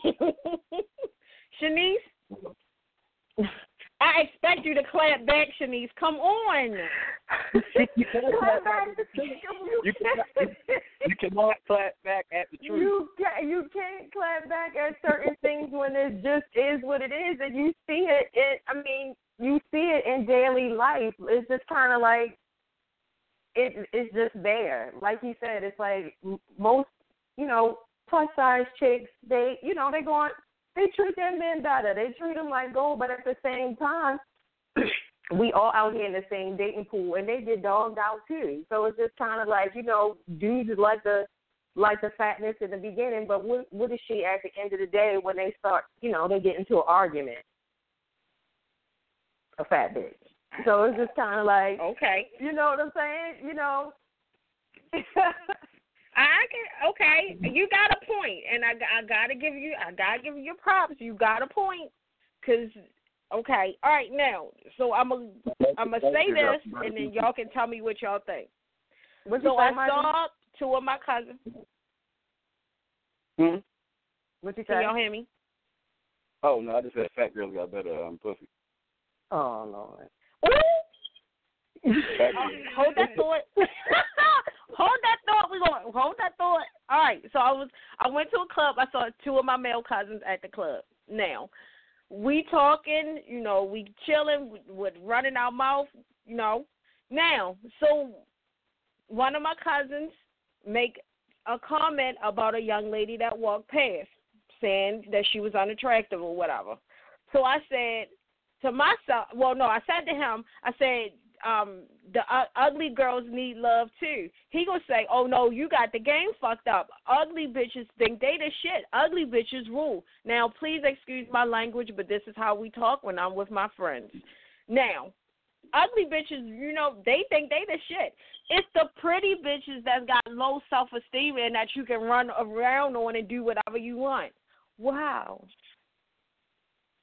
Shanice, [laughs] I expect you to clap back, Shanice. Come on. you cannot clap back at the truth. You cannot, you cannot clap back at the truth. You can't you can't clap back at certain things when it just is what it is, and you see it. it I mean, you see it in daily life. It's just kind of like it. It's just there. Like you said, it's like m- most you know plus size chicks. They you know they go on. They treat their men better. They treat them like gold, but at the same time. [clears throat] We all out here in the same dating pool, and they get dogged out too. So it's just kind of like you know, dudes like the like the fatness in the beginning, but what what is she at the end of the day when they start, you know, they get into an argument? A fat bitch. So it's just kind of like, Okay. you know what I'm saying? You know. [laughs] I can okay. You got a point, and I I gotta give you I gotta give you your props. You got a point, cause okay. All right, now so I'm a I'm gonna say this, and then y'all can tell me what y'all think. what you So I Margie? saw two of my cousins. Hmm? What you Can say? y'all hear me? Oh no, I just said fat girls got better um, pussy. Oh Lord. Fat Oh, hold that thought. [laughs] hold that thought. We going hold that thought. All right. So I was I went to a club. I saw two of my male cousins at the club. Now, we talking. You know, we chilling with, running our mouth. You know. Now, so one of my cousins make a comment about a young lady that walked past, saying that she was unattractive or whatever. So I said to myself, well, no, I said to him, I said, um, the uh, ugly girls need love too. He gonna say, oh no, you got the game fucked up. Ugly bitches think they the shit. Ugly bitches rule. Now, please excuse my language, but this is how we talk when I'm with my friends. Now, ugly bitches, you know, they think they the shit. It's the pretty bitches that's got low self esteem and that you can run around on and do whatever you want. Wow.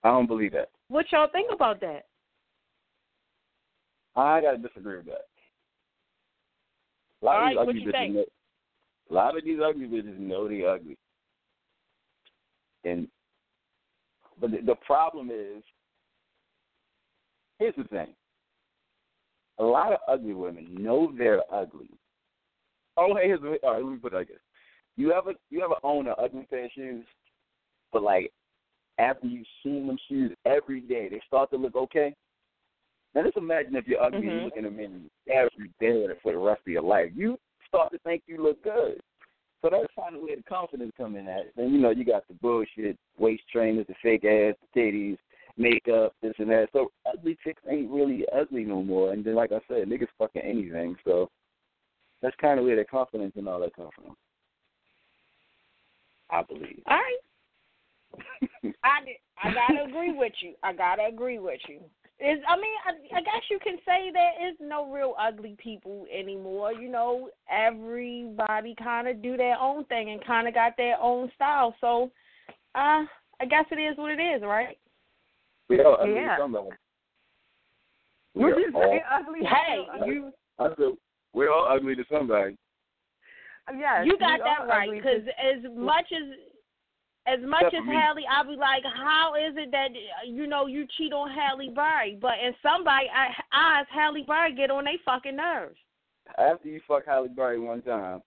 I don't believe that. What y'all think about that? I gotta disagree with that. A lot All of right, what ugly you bitches think? know, a lot of these ugly bitches know they ugly. And but the, the problem is here's the thing. A lot of ugly women know they're ugly. Oh hey, here's the, all right, let me put it like this. You ever you ever own an ugly pair of shoes, but like after you've seen them shoes every day, they start to look okay? Now just imagine if you're ugly and you Mhm. look in the mirror every day for the rest of your life. You start to think you look good. So that's kind of where the confidence come in at. Then you know you got the bullshit, waist trainers, the fake ass, the titties, makeup, this and that. So ugly chicks ain't really ugly no more. And then like I said, niggas fucking anything. So that's kind of where the confidence and all that come from. I believe. All right. I did, I gotta agree with you. I gotta agree with you. Is I mean I, I guess you can say there is no real ugly people anymore. You know, everybody kind of do their own thing and kind of got their own style. So, uh, I guess it is what it is, right? We all ugly Yeah. to somebody. We What are you all- say? Ugly. Hey, you I said we're all ugly to somebody. Yes, you got that right because as much as as much Except as. Halle, I'll be like, how is it that you know you cheat on Halle Berry, but in somebody I, eyes, Halle Berry get on their fucking nerves. After you fuck Halle Berry one time,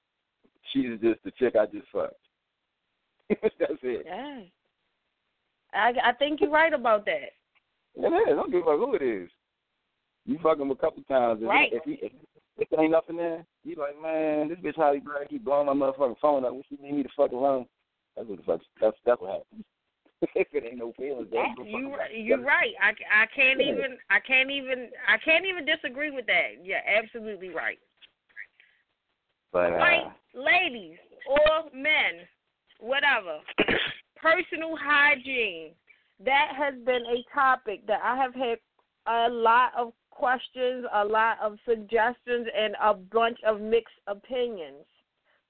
she's just the chick I just fucked. [laughs] That's it. Yeah, I I think you're right about that. It is. I don't give a fuck who it is. You fuck him a couple times. If, Right. if, he, if, if there ain't nothing there, you like, man, this bitch Halle Berry keep blowing my motherfucking phone up. When she leave me the fuck alone. That's what the fuck. That's that's what happens. [laughs] if it ain't no feelings, give You you're right. I, I can't even I can't even I can't even disagree with that. You're absolutely right. But uh, Right, ladies or men, whatever. [coughs] Personal hygiene. That has been a topic that I have had a lot of questions, a lot of suggestions, and a bunch of mixed opinions.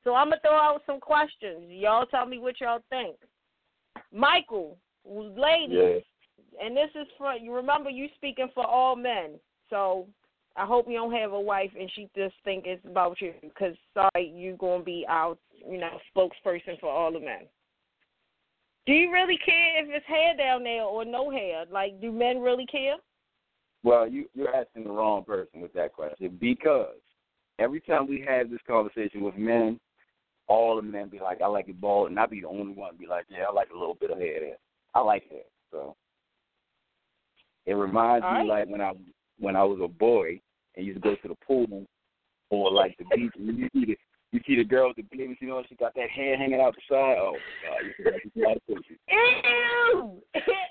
So I'm gonna throw out some questions. Y'all tell me what y'all think. Michael, ladies, yeah. and this is for you. Remember, you speaking for all men. So I hope you don't have a wife and she just think it's about you. Because sorry, you're gonna be our you know spokesperson for all the men. Do you really care if it's hair down there or no hair? Like, do men really care? Well, you you're asking the wrong person with that question because every time we have this conversation with men, all the men be like, "I like it bald," and I be the only one be like, "Yeah, I like a little bit of hair there. I like hair." So it reminds All me right. like when I when I was a boy and used to go to the pool or like the beach, and you see the you see the girl with the babies, you know, she got that hair hanging out the side. Oh my god, you feel like you got a pussy. [laughs] Ew!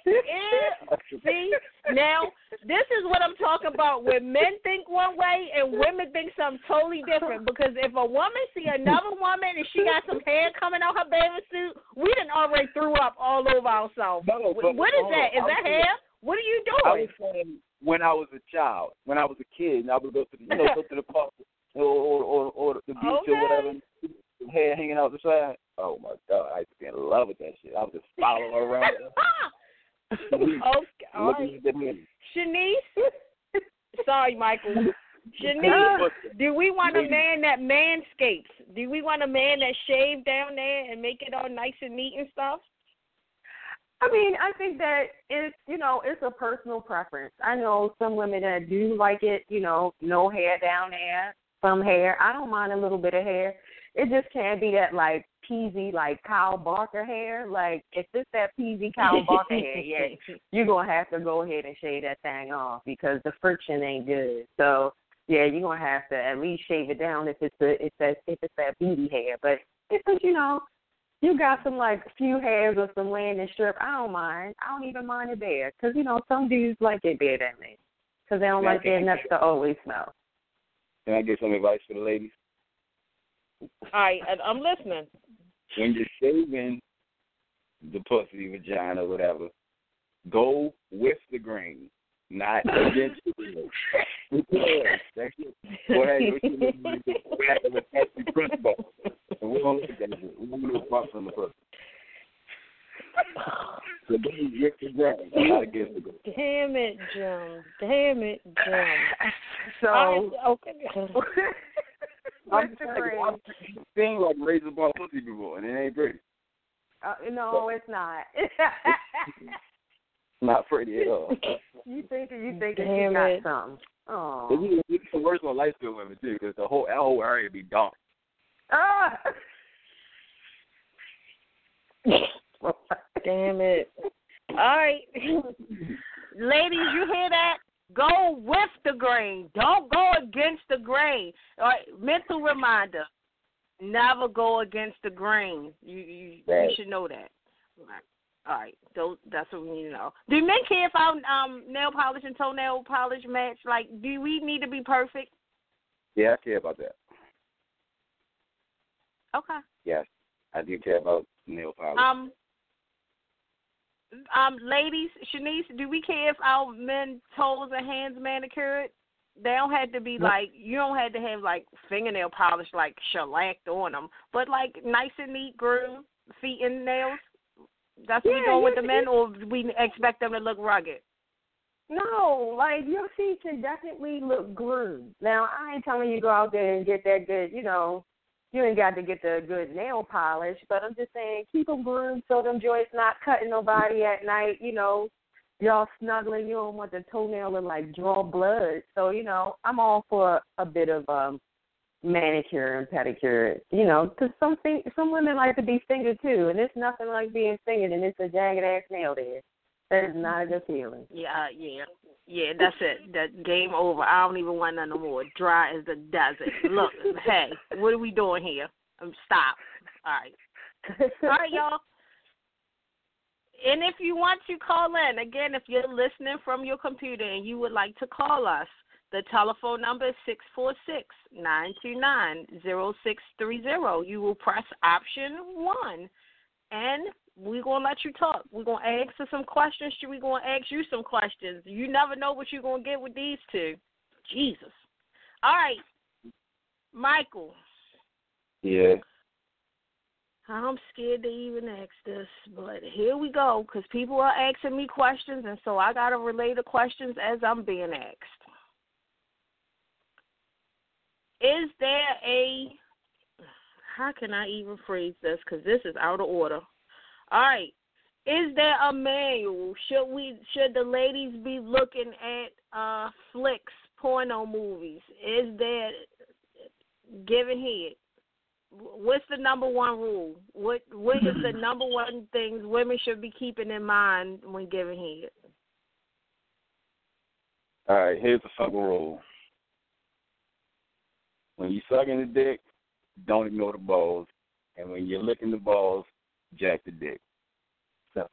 Ew! [laughs] See, now this is what I'm talking about. Where men think one way and women think something totally different. Because if a woman see another woman and she got some hair coming out her bathing suit, we done already threw up all over ourselves. No, but- what is that? on. That hair? What are you doing? I was saying when I was a child, when I was a kid, and I would go to the, you know go to the [laughs] park or or or, or the beach Okay. or whatever, and hair hanging out the side. Oh my god, I used to be in love with that shit. I would just follow her around, [laughs] okay, all looking right. at the men. Shanice. [laughs] Sorry, Michael. Shanice, do we want a man that manscapes? Do we want a man that shave down there and make it all nice and neat and stuff? I mean, I think that it's you know it's a personal preference. I know some women that do like it, you know, no hair down there, some hair. I don't mind a little bit of hair. It just can't be that like peasy like Kyle Barker hair. Like if it's that peasy Kyle Barker hair, yeah, [laughs] you're gonna have to go ahead and shave that thing off because the friction ain't good. So yeah, you're gonna have to at least shave it down if it's a if that if it's that beady hair. But if it's you know you got some like few hairs or some landing strip, I don't mind. I don't even mind it bare because you know some dudes like it bare that me because they don't like their nuts to always smell. Can I get some advice for the ladies? All right, I'm listening. When you're shaving the pussy, vagina, whatever, go with the grain, not [laughs] against the grain. Because that's it. Go ahead, go back of the principle. And we don't look at that shit. We don't do fuck from the pussy. So go with [laughs] the grain, not against the. Damn it, Jim. Damn it, Jim. [laughs] So All right, okay. [laughs] I'm just the saying, grain, I've seen like razor ball pussy before, and it ain't pretty. uh, no, it's not. Not pretty at all. you think you think Damn you got it. something? Oh. It's even- it's even worse on light skinned women too, because the whole that whole area be dark. Ah. Damn it. All right. [laughs] Ladies, you hear that? Go with the grain. Don't go against the grain. All right, mental reminder. Never go against the grain. You you, Right. you should know that. All right. All right. So that's what we need to know. Do men care if our um nail polish and toenail polish match? Like, do we need to be perfect? Yeah, I care about that. Okay. Yes, I do care about nail polish. Um, um, ladies, Shanice, do we care if our men toes and hands manicured? They don't have to be like you don't have to have like fingernail polish like shellacked on them, but like nice and neat groomed feet and nails. That's what we Yeah, going with the men, or we expect them to look rugged. No, like your feet can definitely look groomed. Now, I ain't telling you go out there and get that good, you know, you ain't got to get the good nail polish, but I'm just saying keep them groomed so them joints not cutting nobody at night, you know. Y'all snuggling, you don't want the toenail to like draw blood. So, you know, I'm all for a bit of um manicure and pedicure, you know, because some thing, some women like to be fingered too, and it's nothing like being fingered and it's a jagged ass nail there. That is not a good feeling. Yeah, yeah, yeah. That's it. That game over. I don't even want none no more. Dry as the desert. Look, hey, what are we doing here? Um, stop. All right. All right, y'all. and if you want to call in, again, if you're listening from your computer and you would like to call us, the telephone number is six four six nine two nine zero six three zero. You will press option one, and we're gonna let you talk. We're gonna ask you some questions. We're gonna ask you some questions. You never know what you're gonna get with these two. Jesus. All right, Michael. Yeah. I'm scared to even ask this, but here we go because people are asking me questions, and so I got to relay the questions as I'm being asked. Is there a, how can I even phrase this because this is out of order? All right. Is there a manual? Should we should the ladies be looking at uh flicks, porno movies? Is there giving head? what's the number one rule? What what is the [clears throat] number one things women should be keeping in mind when giving head? All right, here's the simple rule. When you sucking the dick, don't ignore the balls, and when you're licking the balls, jack the dick. Simple.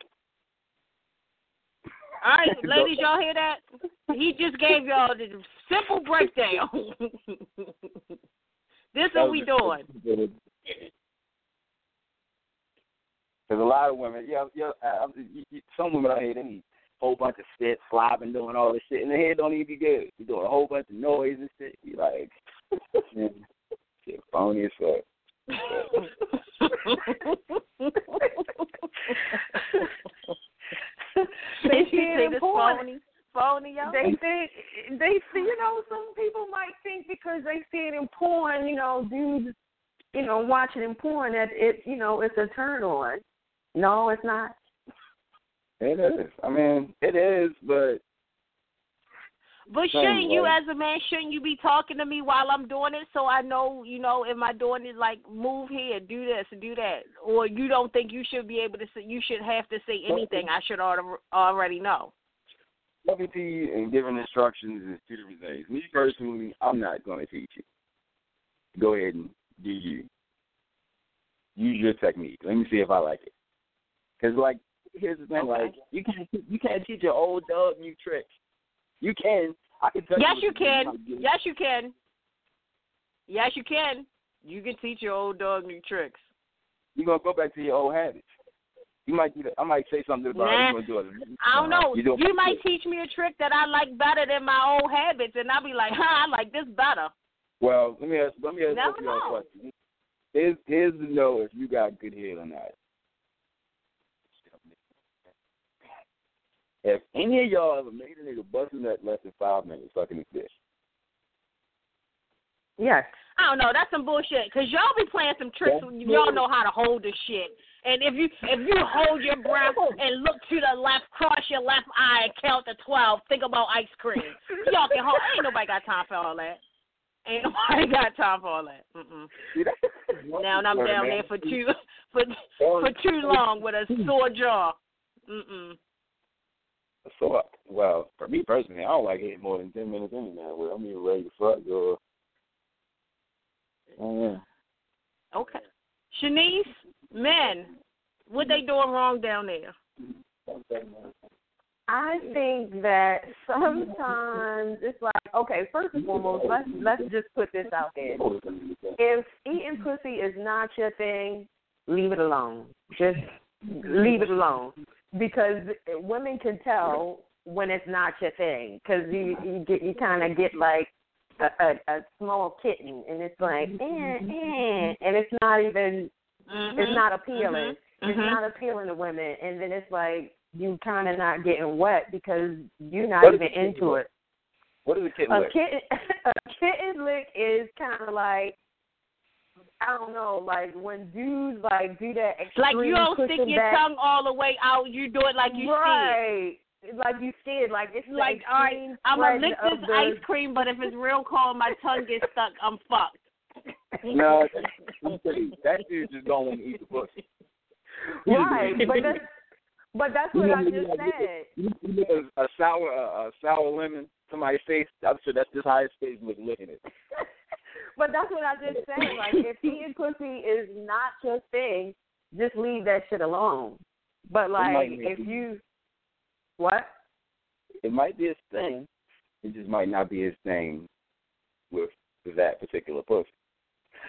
All right, [laughs] ladies, y'all hear that? He just gave y'all the simple breakdown. [laughs] This is what we doing. Because a lot of women, yeah, yeah, uh, some women out here they need a whole bunch of spit, slobbing, doing all this shit, and the head don't even be good. You doing a whole bunch of noise and shit. You like, [laughs] shit, phony as fuck. They say this phony phony, yo. They think they see, you know, some people might think because they see it in porn, you know, dudes, you know, watching in porn that it, you know, it's a turn on. No, it's not. It is. I mean, it is, but. But shouldn't you, as a man, shouldn't you be talking to me while I'm doing it, so I know, you know, if I doing it, like move here, do this, do that, or you don't think you should be able to say, you should have to say anything? I should already know talking to you and giving instructions is two different things. Me personally, I'm not going to teach you. Go ahead and do you. Use your technique. Let me see if I like it. Because, like, here's the thing: okay. like, you can't you can't teach your old dog new tricks. You can. I can tell yes, you. you can. Yes, you can. Yes, you can. You can teach your old dog new tricks. You're gonna go back to your old habits. You might do that. I might say something about nah. You do it. I don't know. You, you might teach me a trick that I like better than my old habits, and I'll be like, "Huh, I like this better." Well, let me ask. Let me ask you a question. Here's here's to know if you got good head or not. If any of y'all ever made a nigga bust in that less than five minutes sucking his dick? Yes. I don't know. That's some bullshit. Cause y'all be playing some tricks. That's y'all know how to hold this shit. And if you if you hold your breath and look to the left, cross your left eye and count to twelve, think about ice cream. Y'all can hold. Ain't nobody got time for all that. Ain't nobody got time for all that. Mm-mm. now I'm down there for too for for too long with a sore jaw. Mm-mm. So well, for me personally, I don't like it more than ten minutes anyway. Well, I'm even ready to fuck or. Oh yeah. Okay. Shanice, men, what they doing wrong down there? I think that sometimes it's like okay. First and foremost, let's let's just put this out there. If eating pussy is not your thing, leave it alone. Just leave it alone because women can tell when it's not your thing because you you get you kind of get like a, a, a small kitten and it's like eh, eh, and it's not even Mm-hmm. It's not appealing. Mm-hmm. It's not appealing to women, and then it's like you kind of not getting wet because you're not what even into it. What is a kitten a lick? Kitten, [laughs] a kitten lick is kind of like I don't know, like when dudes like do that extra. Like you don't stick your back. tongue all the way out. You do it like you right. Scared. Like you scared, like it's like all right. I'm gonna lick this the... ice cream, but if it's real cold, my tongue gets stuck. I'm fucked no, that dude just don't want to eat the pussy. Right, but that's but that's what I just said. A, a sour a, a sour lemon to my face. I'm sure that's just how his face was looking at. But that's what I just said. Like if eating pussy is not your thing, just leave that shit alone. But like, if be- you what? It might be his thing. It just might not be his thing with that particular pussy.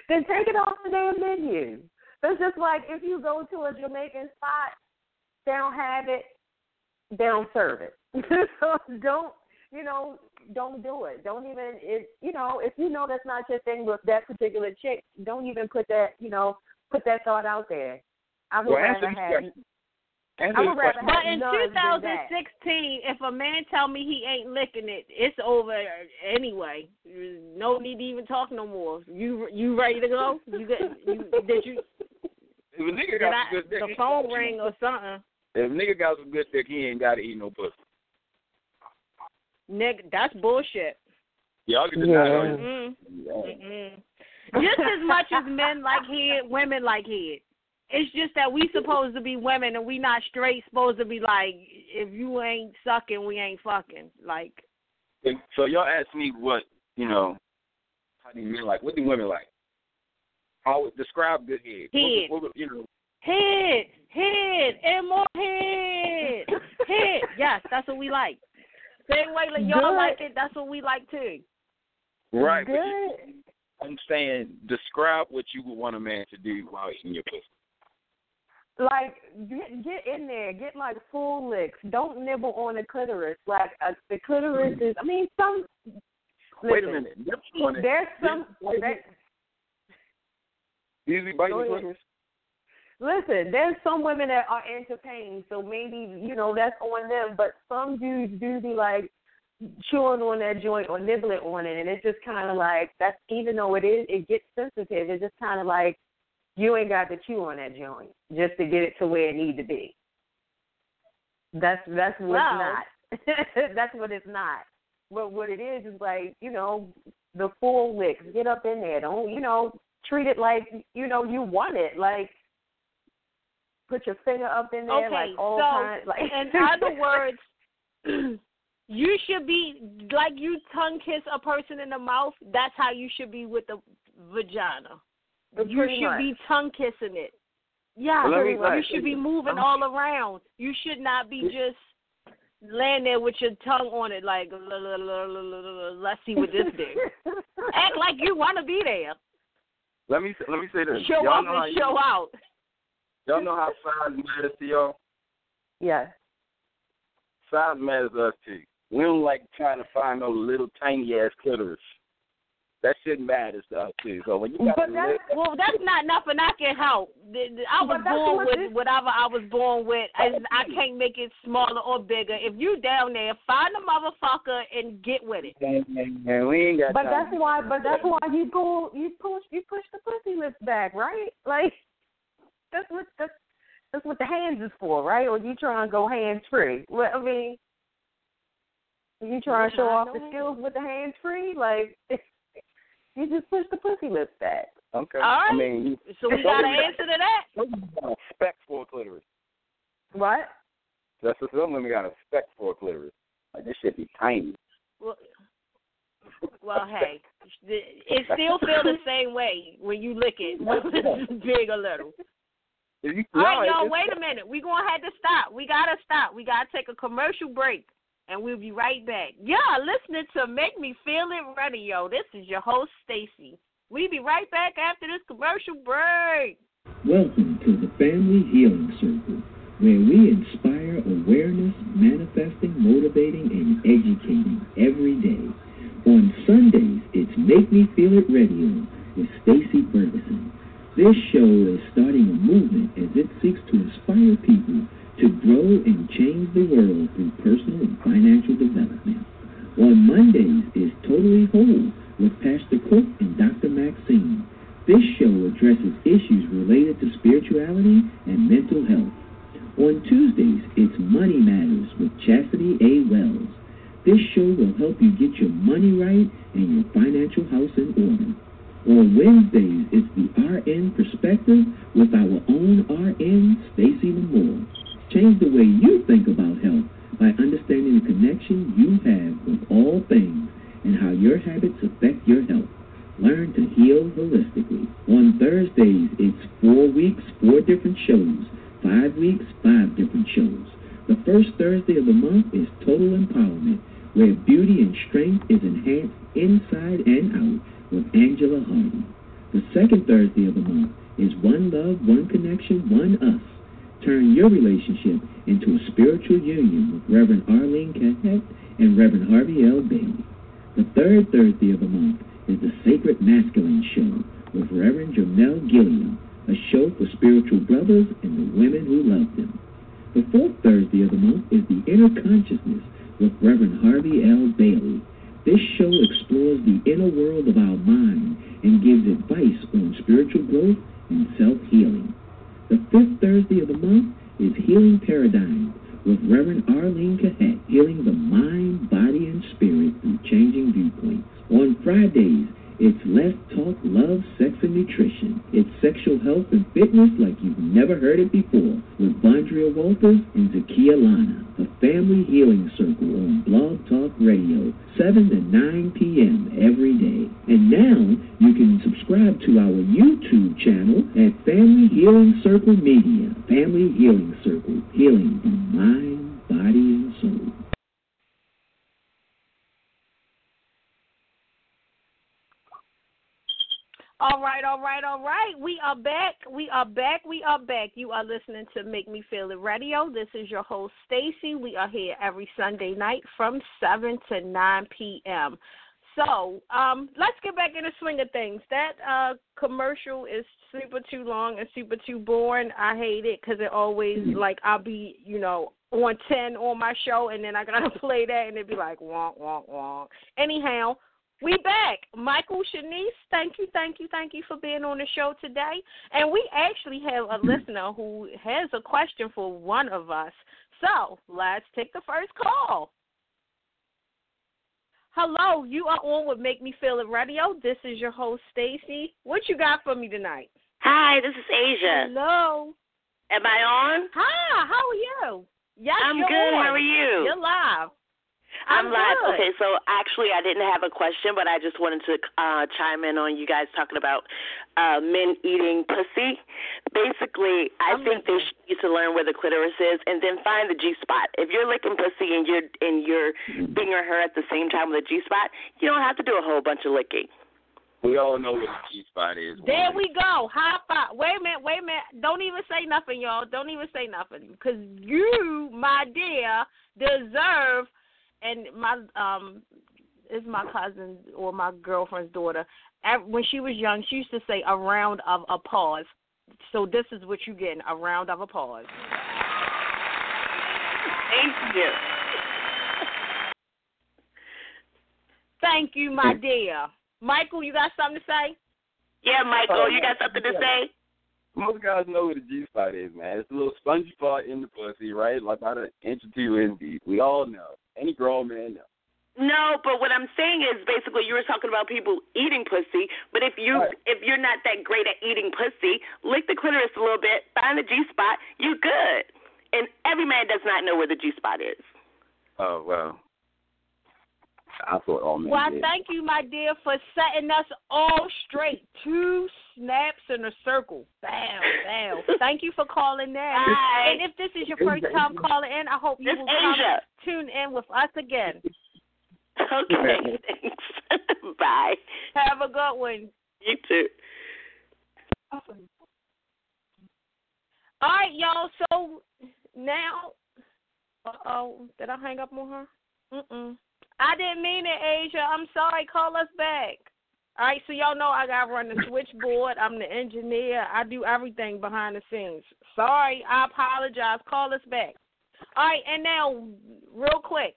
Then take it off the damn menu. It's just like if you go to a Jamaican spot, they don't have it, they don't serve it. [laughs] so don't you know, don't do it. Don't even it you know, if you know that's not your thing with that particular chick, don't even put that you know, put that thought out there. I would Well, rather have I this would rather question. But in none than that. 2016, if a man tell me he ain't licking it, it's over anyway. No need to even talk no more. You you ready to go? You got you did you If a nigga got I, some good dick, the phone ring or something? If a nigga got some good dick, he ain't got to eat no pussy. Nigga, that's bullshit. Y'all can deny Yeah. that. Mm-mm. Yeah. Mm-mm. Just as much as men like head, women like head. It's just that we supposed to be women and we not straight supposed to be like, if you ain't sucking, we ain't fucking. Like, And So y'all ask me what you know. How do you men like? What do women like? How would describe good head? Head. What, what, you know, head, head, and more head, head. Yes, that's what we like. Same way like y'all Good. like it, that's what we like too. right? but Good. you- I'm saying describe what you would want a man to do while eating your pussy. like get get in there, get like full licks. Don't nibble on the clitoris. Like uh, the clitoris is. I mean, some. Wait a minute. Nip on it. There's some. Wait a there- biting the clitoris. Listen, there's some women that are into pain, so maybe you know that's on them. But some dudes do be like chewing on that joint or nibbling on it, and it's just kind of like that's. Even though it is, it gets sensitive. It's just kind of like you ain't got to chew on that joint just to get it to where it need to be. That's that's what Wow. it's not. [laughs] that's what it's not. But what it is is like you know the full licks. Get up in there. Don't you know treat it like you know you want it. Like put your finger up in there Okay, like all so kinds. Like in other [laughs] words, you should be like you tongue kiss a person in the mouth. That's how you should be with the vagina. You should much. be tongue kissing it. Yeah, Well, you let should be moving all around. You should not be just laying there with your tongue on it, like "La, la, la, la, la, la, let's see what this [laughs] do. Act like you want to be there. Let me let me say this. Show y'all up know how and you- show out. Y'all know how size matters to y'all. yes. Size matters to us too. We don't like trying to find no little tiny ass clitoris. That shit matters to us too. So when you got But the that- lit- Well, that's not nothing I can help. The- the- I was born with this- whatever I was born with. and I can't make it smaller or bigger. If you down there, find a motherfucker and get with it. man, we ain't got But time. that's why. But that's why you pull, you push, you push the pussy lips back, right? Like that's what that's that's what the hands is for, right? Or you trying to go hands free? Well, I mean, you trying to show off know the skills with the hands free? Like [laughs] you just push the pussy lips back. Okay. All right. I mean, you So we got an answer to that. some women got a spec for a clitoris. What? That's what some women got a spec for a clitoris. Like this should be tiny. Well, well, hey, [laughs] it still feel the same way when you lick it, whether it's [laughs] big or little. If you, All right, y'all, wait a minute. We're going to have to stop. We got to stop. We got to take a commercial break, and we'll be right back. Yeah, listening to Make Me Feel It Radio. This is your host, Stacy. We'll be right back after this commercial break. Welcome to the Family Healing Circle, where we inspire awareness, manifesting, motivating, and educating every day. On Sundays, it's Make Me Feel It Radio with Stacy Ferguson. This show is starting a movement as it seeks to inspire people to grow and change the world through personal Radio. This is your host Stacy. We are here every Sunday night from 7 to 9 p.m. So, um, let's get back in the swing of things. That uh, commercial is super too long and super too boring. I hate it because it always like I'll be, you know, on ten on my show, and then I gotta [laughs] play that, and it'd be like wonk wonk wonk. Anyhow, we back. Michael Shanice, thank you, thank you, thank you for being on the show today. And we actually have a [laughs] listener who has a question for one of us. So let's take the first call. Hello, you are on with Make Me Feel It Radio. This is your host, Stacy. What you got for me tonight? Hi, this is Asia. Hello. Am I on? Hi, how are you? Yes, I'm you're good. on. How are you? You're live. I'm, I'm live. good. Okay, so actually, I didn't have a question, but I just wanted to uh, chime in on you guys talking about uh, men eating pussy. Basically, I I'm think they should need to learn where the clitoris is and then find the G spot. If you're licking pussy and you're and you're fingering her at the same time with the G spot, you don't have to do a whole bunch of licking. We all know what the G spot is. There we go. High five. Wait a minute. Wait a minute. Don't even say nothing, y'all. Don't even say nothing, because you, my dear, deserve. And my um, is my cousin or my girlfriend's daughter. When she was young, she used to say a round of applause. So this is what you getting a round of applause. Thank you. Thank you, my dear. Michael, you got something to say? Yeah, Michael, you got something to say? Most guys know what the G spot is, man. It's a little spongy part in the pussy, right? Like about an inch or two in deep. We all know. Any grown man knows. No, but what I'm saying is basically you were talking about people eating pussy, but if you Right. if you're not that great at eating pussy, lick the clitoris a little bit, find the G spot, you're good. And every man does not know where the G spot is. Oh well. I thought all men Well, did. thank you, my dear, for setting us all straight. Two snaps in a circle. Bam, bam. [laughs] thank you for calling in. Hi. And if this is your first time calling in, I hope you This will come tune in with us again. [laughs] Okay, thanks. [laughs] Bye. Have a good one. You too. All right, y'all. So now, uh oh, did I hang up on her? Mm-mm. I didn't mean it, Asia. I'm sorry. Call us back. All right, so y'all know I got to run the switchboard. I'm the engineer. I do everything behind the scenes. Sorry, I apologize. Call us back. All right, and now, real quick,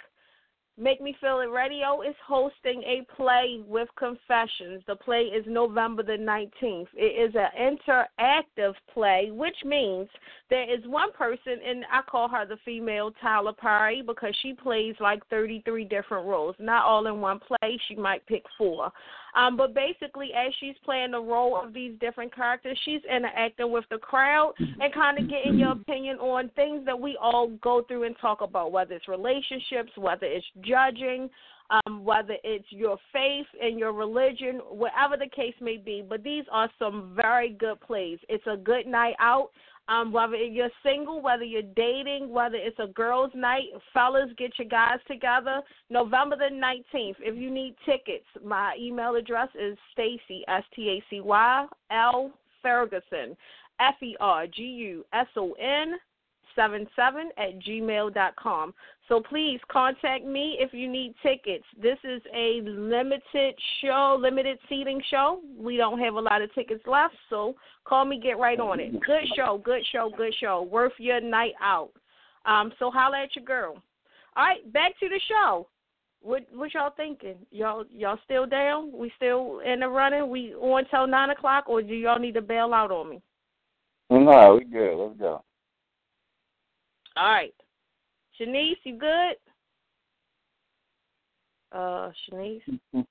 Make Me Feel It Radio is hosting a play with confessions. The play is November the 19th. It is an interactive play, which means there is one person, and I call her the female Tyler Perry because she plays like 33 different roles. Not all in one play, she might pick four. Um, but basically, as she's playing the role of these different characters, she's interacting with the crowd and kind of getting your opinion on things that we all go through and talk about, whether it's relationships, whether it's judging, um, whether it's your faith and your religion, whatever the case may be. But these are some very good plays. It's a good night out. Um, whether you're single, whether you're dating, whether it's a girls' night, fellas, get your guys together. November the 19th. If you need tickets, my email address is Stacy S T A C Y L Ferguson F E R G U S O N seven seven at gmail dot com. So please contact me if you need tickets. This is a limited show, limited seating show. We don't have a lot of tickets left, so call me, get right on it. Good show, good show, good show. Worth your night out. Um, so holla at your girl. All right, back to the show. What what y'all thinking? Y'all y'all still down? We still in the running? We on till nine o'clock, or do y'all need to bail out on me? No, we good. Let's go. All right. Shanice, you good? Uh, Shanice. [laughs]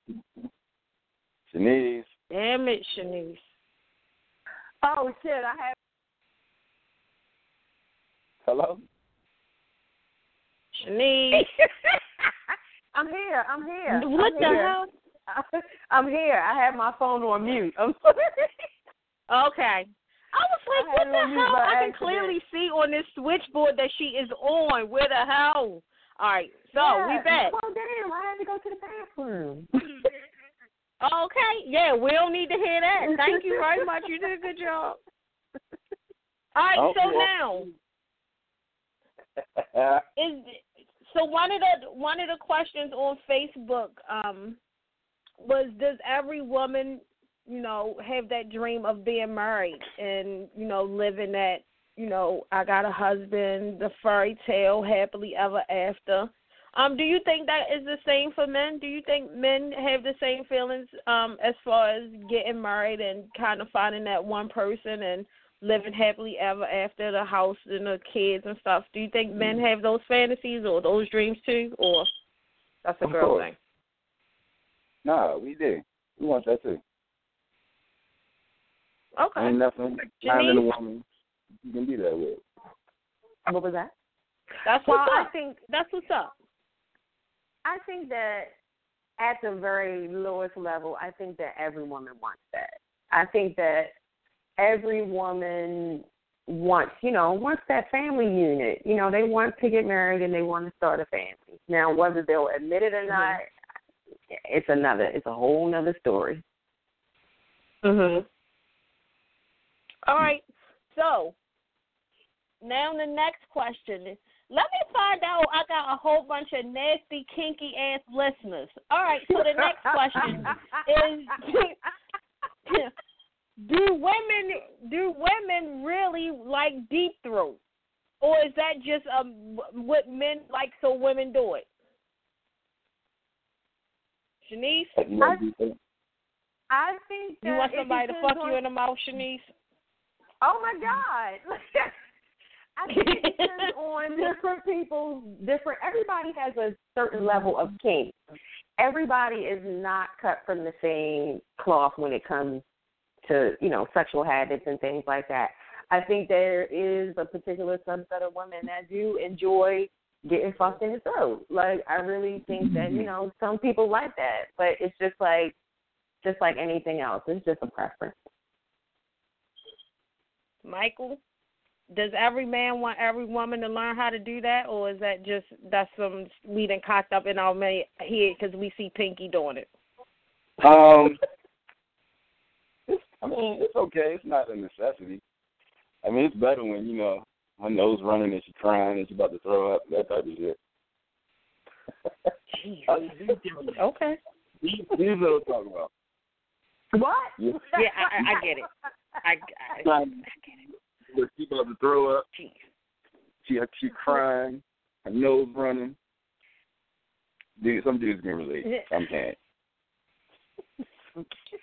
Shanice. Damn it, Shanice. Oh shit! I have. Hello. Shanice. [laughs] I'm here. I'm here. What I'm the here. hell? [laughs] I'm here. I have my phone on mute. I'm sorry. Okay. I was like, what the hell? I can accident. clearly see on this switchboard that she is on. Where the hell? All right, so we Yeah. back. Well, damn! I had to go to the bathroom. [laughs] Okay, yeah, we don't need to hear that. Thank you very much. You did a good job. [laughs] All right, so Okay. now is so one of the one of the questions on Facebook um was does every woman you know have that dream of being married and you know living that you know I got a husband the fairy tale happily ever after um do you think that is the same for men do you think men have the same feelings um as far as getting married and kind of finding that one person and living happily ever after the house and the kids and stuff. Do you think men have those fantasies or those dreams too, or that's a Of girl course. thing? no, we do. We want that too. Okay. Ain't nothing finding a Janice? woman you can do that with. What was that? That's Well, what's I think That's what's up. I think that at the very lowest level, I think that every woman wants that. I think that every woman wants, you know, wants that family unit. You know, they want to get married and they want to start a family. Now, whether they'll admit it or not, it's another, it's a whole nother story. Mm Mhm. All right. So now the next question is. Let me find out. I got a whole bunch of nasty, kinky ass listeners. All right. So the next question is: [laughs] Do women do women really like deep throat, or is that just um what men like so women do it? Shanice, You know, do that. I think that you want somebody to fuck on- you in the mouth, Shanice? Oh my God. [laughs] I think it depends [laughs] on different people's different everybody has a certain level of kink. Everybody is not cut from the same cloth when it comes to, you know, sexual habits and things like that. I think there is a particular subset of women that do enjoy getting fucked in the throat. Like I really think that, you mm-hmm. know, some people like that. But it's just like just like anything else. It's just a preference. Michael, does every man want every woman to learn how to do that, or is that just that's some we done cocked up in our ma- head because we see Pinky doing it? Um, it's, I mean, it's okay. It's not a necessity. I mean, it's better when you know her nose running and she's crying and she's about to throw up. That type of shit. Okay. These these are what I'm talking about. What? Yeah. Yeah, I, I, I get it. I, I, [laughs] I Like, get it. when she about to throw up, Jeez. she she crying, her nose running. Dude, some dudes can relate. Some [laughs] can't.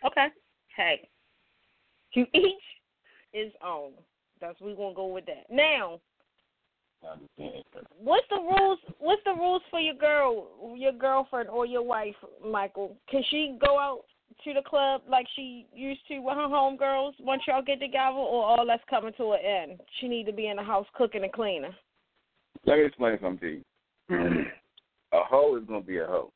Okay. Hey, [laughs] to each his own. That's we gonna go with that. Now, what's the rules? What's the rules for your girl, your girlfriend, or your wife, Michael? Can she go out to the club like she used to with her homegirls once y'all get together, or all that's coming to an end? She need to be in the house cooking and cleaning. Let me explain something to you. Mm-hmm. a hoe is gonna be a hoe.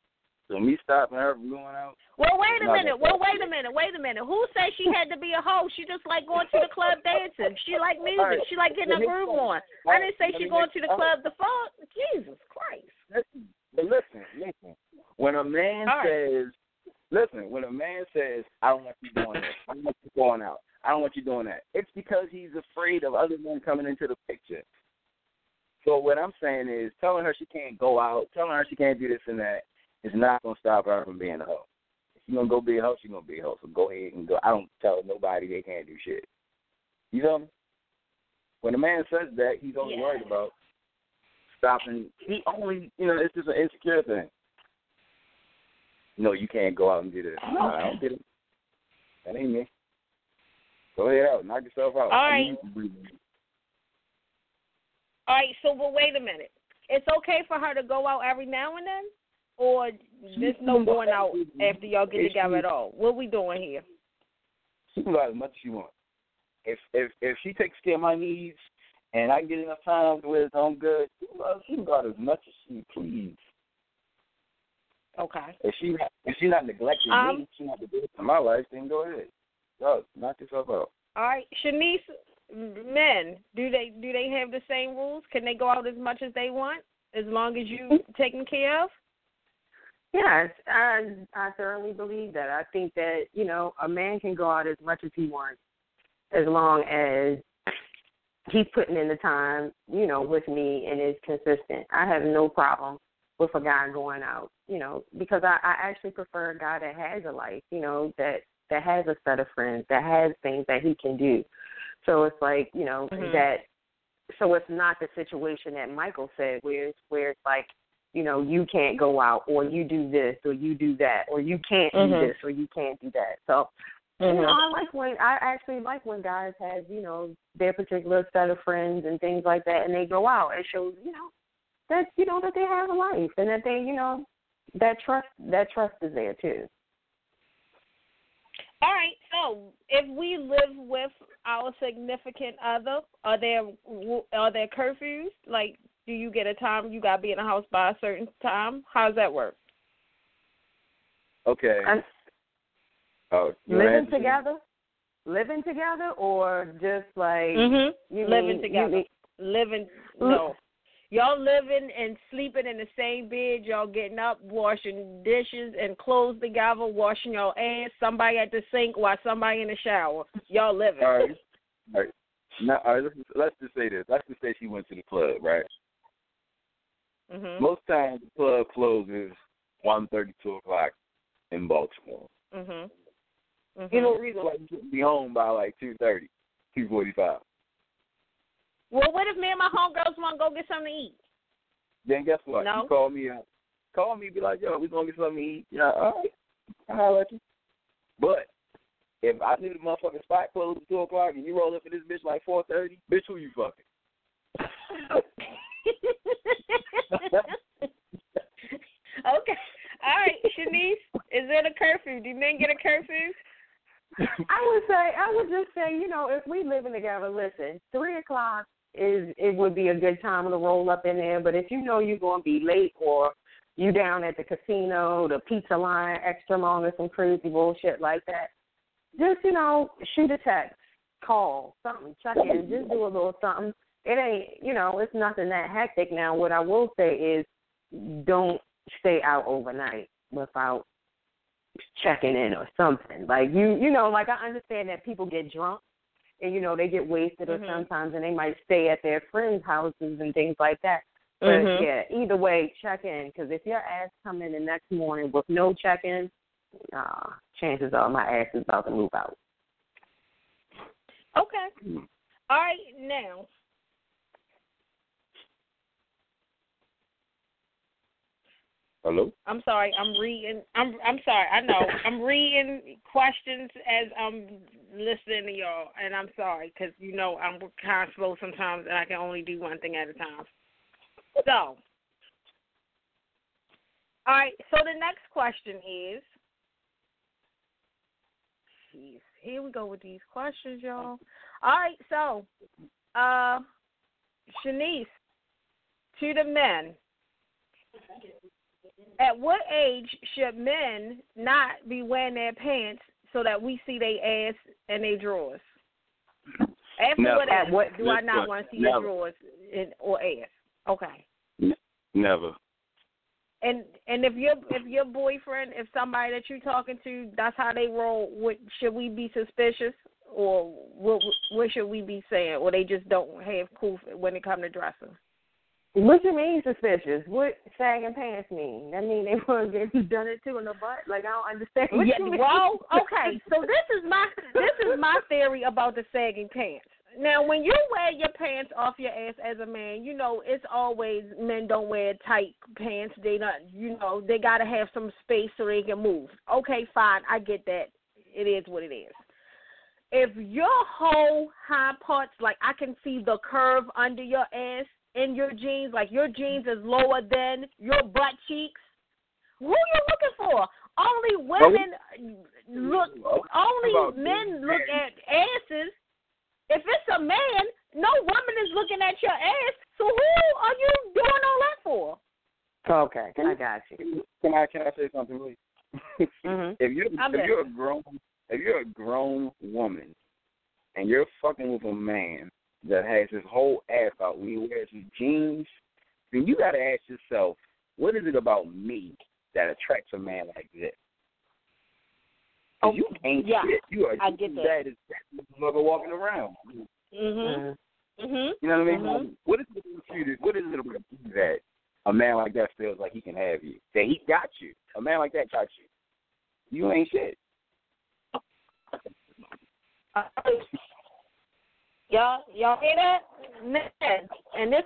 So me stopping her from going out. Well, wait a minute. Well, wait a minute. Wait a minute. Who said she had to be a hoe? She just like going to the club dancing. She like music. All right. She like getting Let a me groove say- on. all I didn't say let she going to the all right. club The fuck. Jesus Christ. Listen, but listen, listen. When a man All right. says, listen, when a man says, I don't want you doing this, I don't want you going out, I don't want you doing that, it's because he's afraid of other men coming into the picture. So what I'm saying is, telling her she can't go out, telling her she can't do this and that, is not gonna stop her from being a hoe. If she's gonna go be a hoe, she's gonna be a hoe. So go ahead and go. I don't tell nobody they can't do shit. You me? When a man says that, he's only Yeah. worried about stopping. He only, you know, it's just an insecure thing. No, you can't go out and do this. No, I don't get it. That ain't me. Go ahead out, knock yourself out. All right. need to breathe. All right. So, but wait a minute. It's okay for her to go out every now and then, or there's no going out after y'all get together at all. What we doing here? She can go out as much as she wants. If if if she takes care of my needs and I get enough time to where it's on good, she can go out- she can go out as much as she please. Okay. If she if she not neglecting Um, me, she not neglecting my life, then go ahead. Go, knock yourself out. All right, Shanice, men, do they do they have the same rules? Can they go out as much as they want, as long as you taken care of? Yes, I I thoroughly believe that. I think that you know a man can go out as much as he wants, as long as he's putting in the time, you know, with me and is consistent. I have no problem with a guy going out, you know, because I, I actually prefer a guy that has a life, you know, that that has a set of friends, that has things that he can do. So it's like, you know, Mhm. that so it's not the situation that Michael said where it's where it's like, you know, you can't go out or you do this or you do that or you can't Mhm. do this or you can't do that. So you know, I like when I actually like when guys have, you know, their particular set of friends and things like that and they go out. It shows, you know, that you know that they have a life and that they, you know, that trust that trust is there too. All right. So, if we live with our significant other, are there are there curfews? Like, do you get a time you gotta be in the house by a certain time? How does that work? Okay. And Oh, living answer? together? Living together or just like Mm-hmm. you living mean- you together. mean- Living no. Y'all living and sleeping in the same bed. Y'all getting up, washing dishes and clothes together, washing your ass. Somebody at the sink while somebody in the shower. Y'all living. All right. All right. Now, all right, let's, let's just say this. Let's just say she went to the club, right? Mhm. Most times the club closes one thirty, two o'clock in Baltimore. Mhm. Mm-hmm. You know, reason why you shouldn't be home by like two thirty, two forty five. Well, what if me and my homegirls want to go get something to eat? Then guess what? No. You call me up. Call me, be like, yo, we gonna get something to eat. Yeah, all right. I'll let you. But if I knew the motherfucking spot closed at two o'clock and you roll up for this bitch like four thirty, bitch, who you fucking? [laughs] okay. All right, Shanice, is there a curfew? Do you men get a curfew? I would say I would just say, you know, if we living together, listen, three o'clock is it would be a good time to roll up in there. But if you know you're gonna be late or you down at the casino, the pizza line extra long or some crazy bullshit like that, just, you know, shoot a text, call, something, check in, just do a little something. It ain't you know, it's nothing that hectic now. What I will say is don't stay out overnight without checking in or something. Like you you know, like I understand that people get drunk and you know they get wasted Mhm. or sometimes and they might stay at their friends' houses and things like that. But Mhm. yeah, either way, check in because if your ass come in the next morning with no check in, uh, chances are my ass is about to move out. Okay. All right, now. Hello? I'm sorry. I'm reading. I'm I'm sorry. I know. [laughs] I'm reading questions as I'm listening to y'all, and I'm sorry because you know I'm kind of slow sometimes, and I can only do one thing at a time. So, all right. So the next question is. Jeez, here we go with these questions, y'all. All right, so, uh, Shanice, to the men. At what age should men not be wearing their pants so that we see their ass and their drawers? After Never. what At what- do I not want to see your never. drawers and, or ass? Okay. Never. And and if your if your boyfriend, if somebody that you're talking to, that's how they roll, what should we be suspicious, or what what should we be saying, or they just don't have proof when it come to dressing? What you mean suspicious? What sagging pants mean? That mean they want to get done it too in the butt? Like I don't understand. What Yeah, you well, [laughs] okay. So this is my this is my theory about the sagging pants. Now, when you wear your pants off your ass as a man, you know it's always men don't wear tight pants. They not, you know, they got to have some space so they can move. Okay, fine, I get that. It is what it is. If your whole high parts, like I can see the curve under your ass in your jeans, like your jeans is lower than your butt cheeks, who you looking for? Only women look. Only men look at asses. If it's a man, no woman is looking at your ass. So who are you doing all that for? Okay, can I got you. Can I can I say something, please? [laughs] Mhm. if you're I'm if you're a grown if you're a grown woman and you're fucking with a man that has his whole ass out when he wears his jeans, then you gotta ask yourself, what is it about me that attracts a man like this? 'Cause Oh, you ain't yeah, shit. You are I just get as that. bad as that motherfucker walking around. Mhm. Mhm. You know what I mean? Mhm. What is it about you What is it about you that a man like that feels like he can have you? That he got you. A man like that got you. You ain't shit. Y'all, y'all hear that? Man, and this,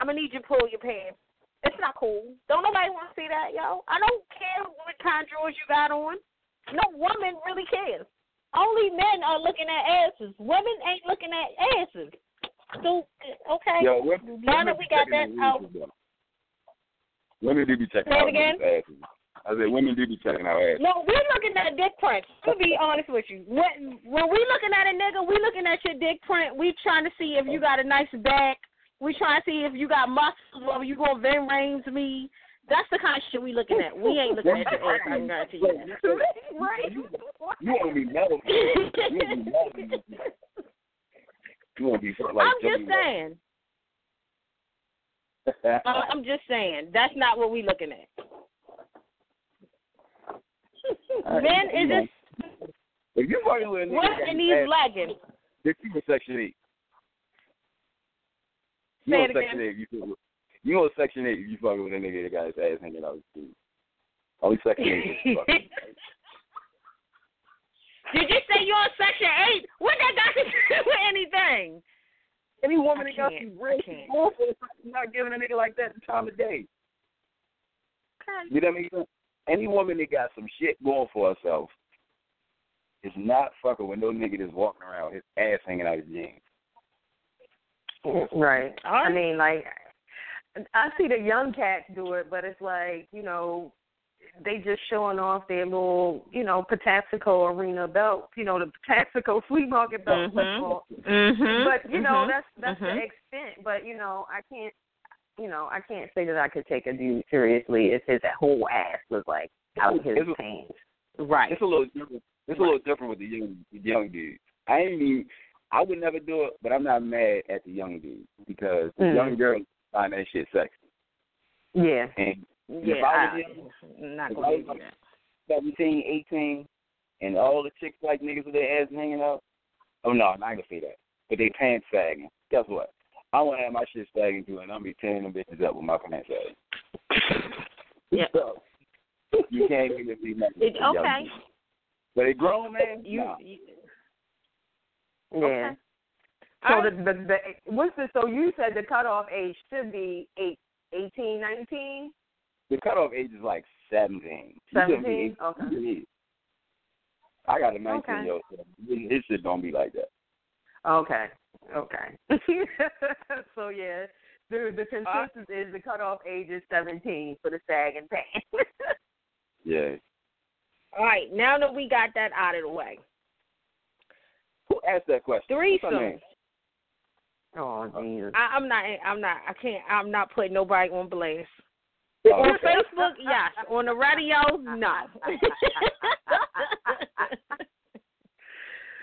I'm gonna need you to pull your pants. It's not cool. Don't nobody want to see that, yo. I don't care what kind of drawers you got on. No woman really cares. Only men are looking at asses. Women ain't looking at asses. So, okay. Yo, women, now women that we got that out. Women do be checking Say it out again? asses. I said women do be checking our ass. No, we're looking at dick prints. To be honest with you, when when we looking at a nigga, we looking at your dick print. We trying to see if you got a nice back. We trying to see if you got muscles, whether you gonna vin range me. That's the kind of shit we looking at. We ain't looking at your [laughs] ass. I can guarantee you. Right. You want to be metal. You want to be metal. You want to be like I'm just saying. Uh, I'm just saying. That's not what we looking at. Uh, Men is just If you fucking with a nigga what in these leggings. This you in section eight. You Say on it again. section eight if you fuck with you on section eight if you fucking with a nigga that got his ass hanging out his feet. Only section eight. [laughs] Did you say you're on section eight? What that got to do [laughs] with anything? Any woman I that got can't. some real can't. awful not giving a nigga like that the time of day. You know what I mean? Any woman that got some shit going for herself is not fucking with no nigga that's walking around with his ass hanging out his jeans. Right. I mean, like, I see the young cats do it, but it's like, you know, they just showing off their little, you know, Patapsco arena belt, you know, the Patapsco [laughs] flea market belt. Mhm. Mm-hmm. But you know, that's that's Mhm. the extent. But you know, I can't, you know, I can't say that I could take a dude seriously if his whole ass was like out his It's a- pants. right. It's a little different. It's a little different with the young the young dudes. I ain't even. I would never do it, but I'm not mad at the young dudes because the Mm. young girls find that shit sexy. Yeah. And Yeah, if I was I, young, not if gonna I do was that. 17, 18, and all the chicks like niggas with their ass hanging out. Oh no, I'm not gonna say that. But they pants sagging. Guess what? I want to have my shit sagging too, and I'm be tearing them bitches up with my pants sagging. Yeah. [laughs] So, you can't even see nothing. It, okay. But a grown man, You, nah. you Yeah. Okay. So All the, the the what's the so you said the cutoff age should be eight, eighteen, nineteen? the cutoff age is like 17. You shouldn't be 17? Okay. I got a 19 Okay. year old. So his shit don't be like that. Okay. Okay. [laughs] so yeah, the the uh, consensus is the cutoff age is seventeen for the sag and pants. [laughs] Yeah. all right. Now that we got that out of the way, Who asked that question? What's her threesomes. oh uh, Jesus. I, I'm not. I'm not. I can't. I'm not putting nobody on blast. Oh, on Facebook, yes. On the radio, no. [laughs]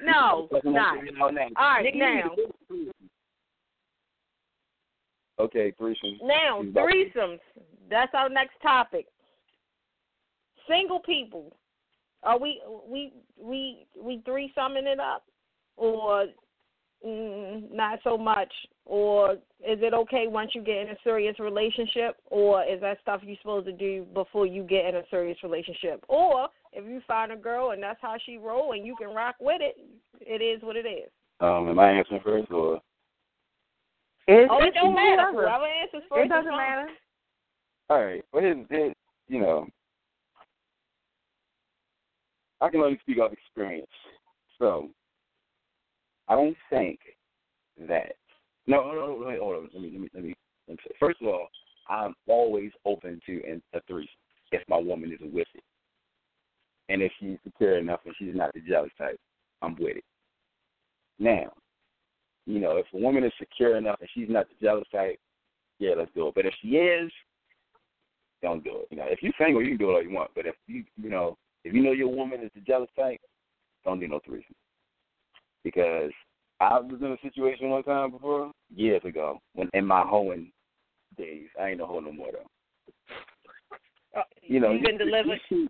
no, [laughs] not. All right, now. Okay, threesome. Now, threesomes. That's our next topic. Single people. Are we we we we threesoming it up, or mm, not so much? Or is it okay once you get in a serious relationship, or is that stuff you're supposed to do before you get in a serious relationship? Or if you find a girl and that's how she roll and you can rock with it, it is what it is. Um, am I answering first or? It, Oh, it don't matter. whoever. Whoever answers first. It doesn't is matter. All right. Well, here's, here's, you know, I can only speak off experience. So, I don't think that. No, no, no, wait, hold on. Let me, let me, let me, let me say. First of all, I'm always open to an- a threesome if my woman is with it, and if she's secure enough and she's not the jealous type, I'm with it. Now, you know, if a woman is secure enough and she's not the jealous type, yeah, let's do it. But if she is, don't do it. You know, if you're single, you can do it all you want. But if you, you know, if you know your woman is the jealous type, don't do no threesome. Because I was in a situation one time before, years ago, when in my hoeing days. I ain't no hoe no more though. Uh, You know, You've been you- delivered. you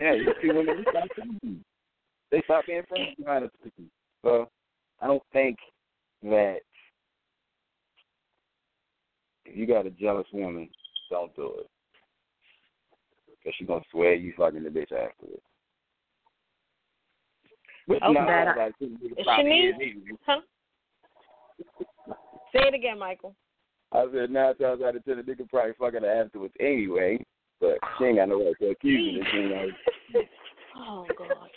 yeah, you see women they stop thinking. they stop being friends behind a threesome. So I don't think that if you got a jealous woman, don't do it. Because she's to swear you fucking the bitch afterwards. Which Okay. not That- all that shit niggas probably Shanice? Huh? Say it again, Michael. I said nine times out of ten, the nigga probably fucking her afterwards anyway. But she ain't got no right to accuse you. She ain't got- [laughs] Oh God.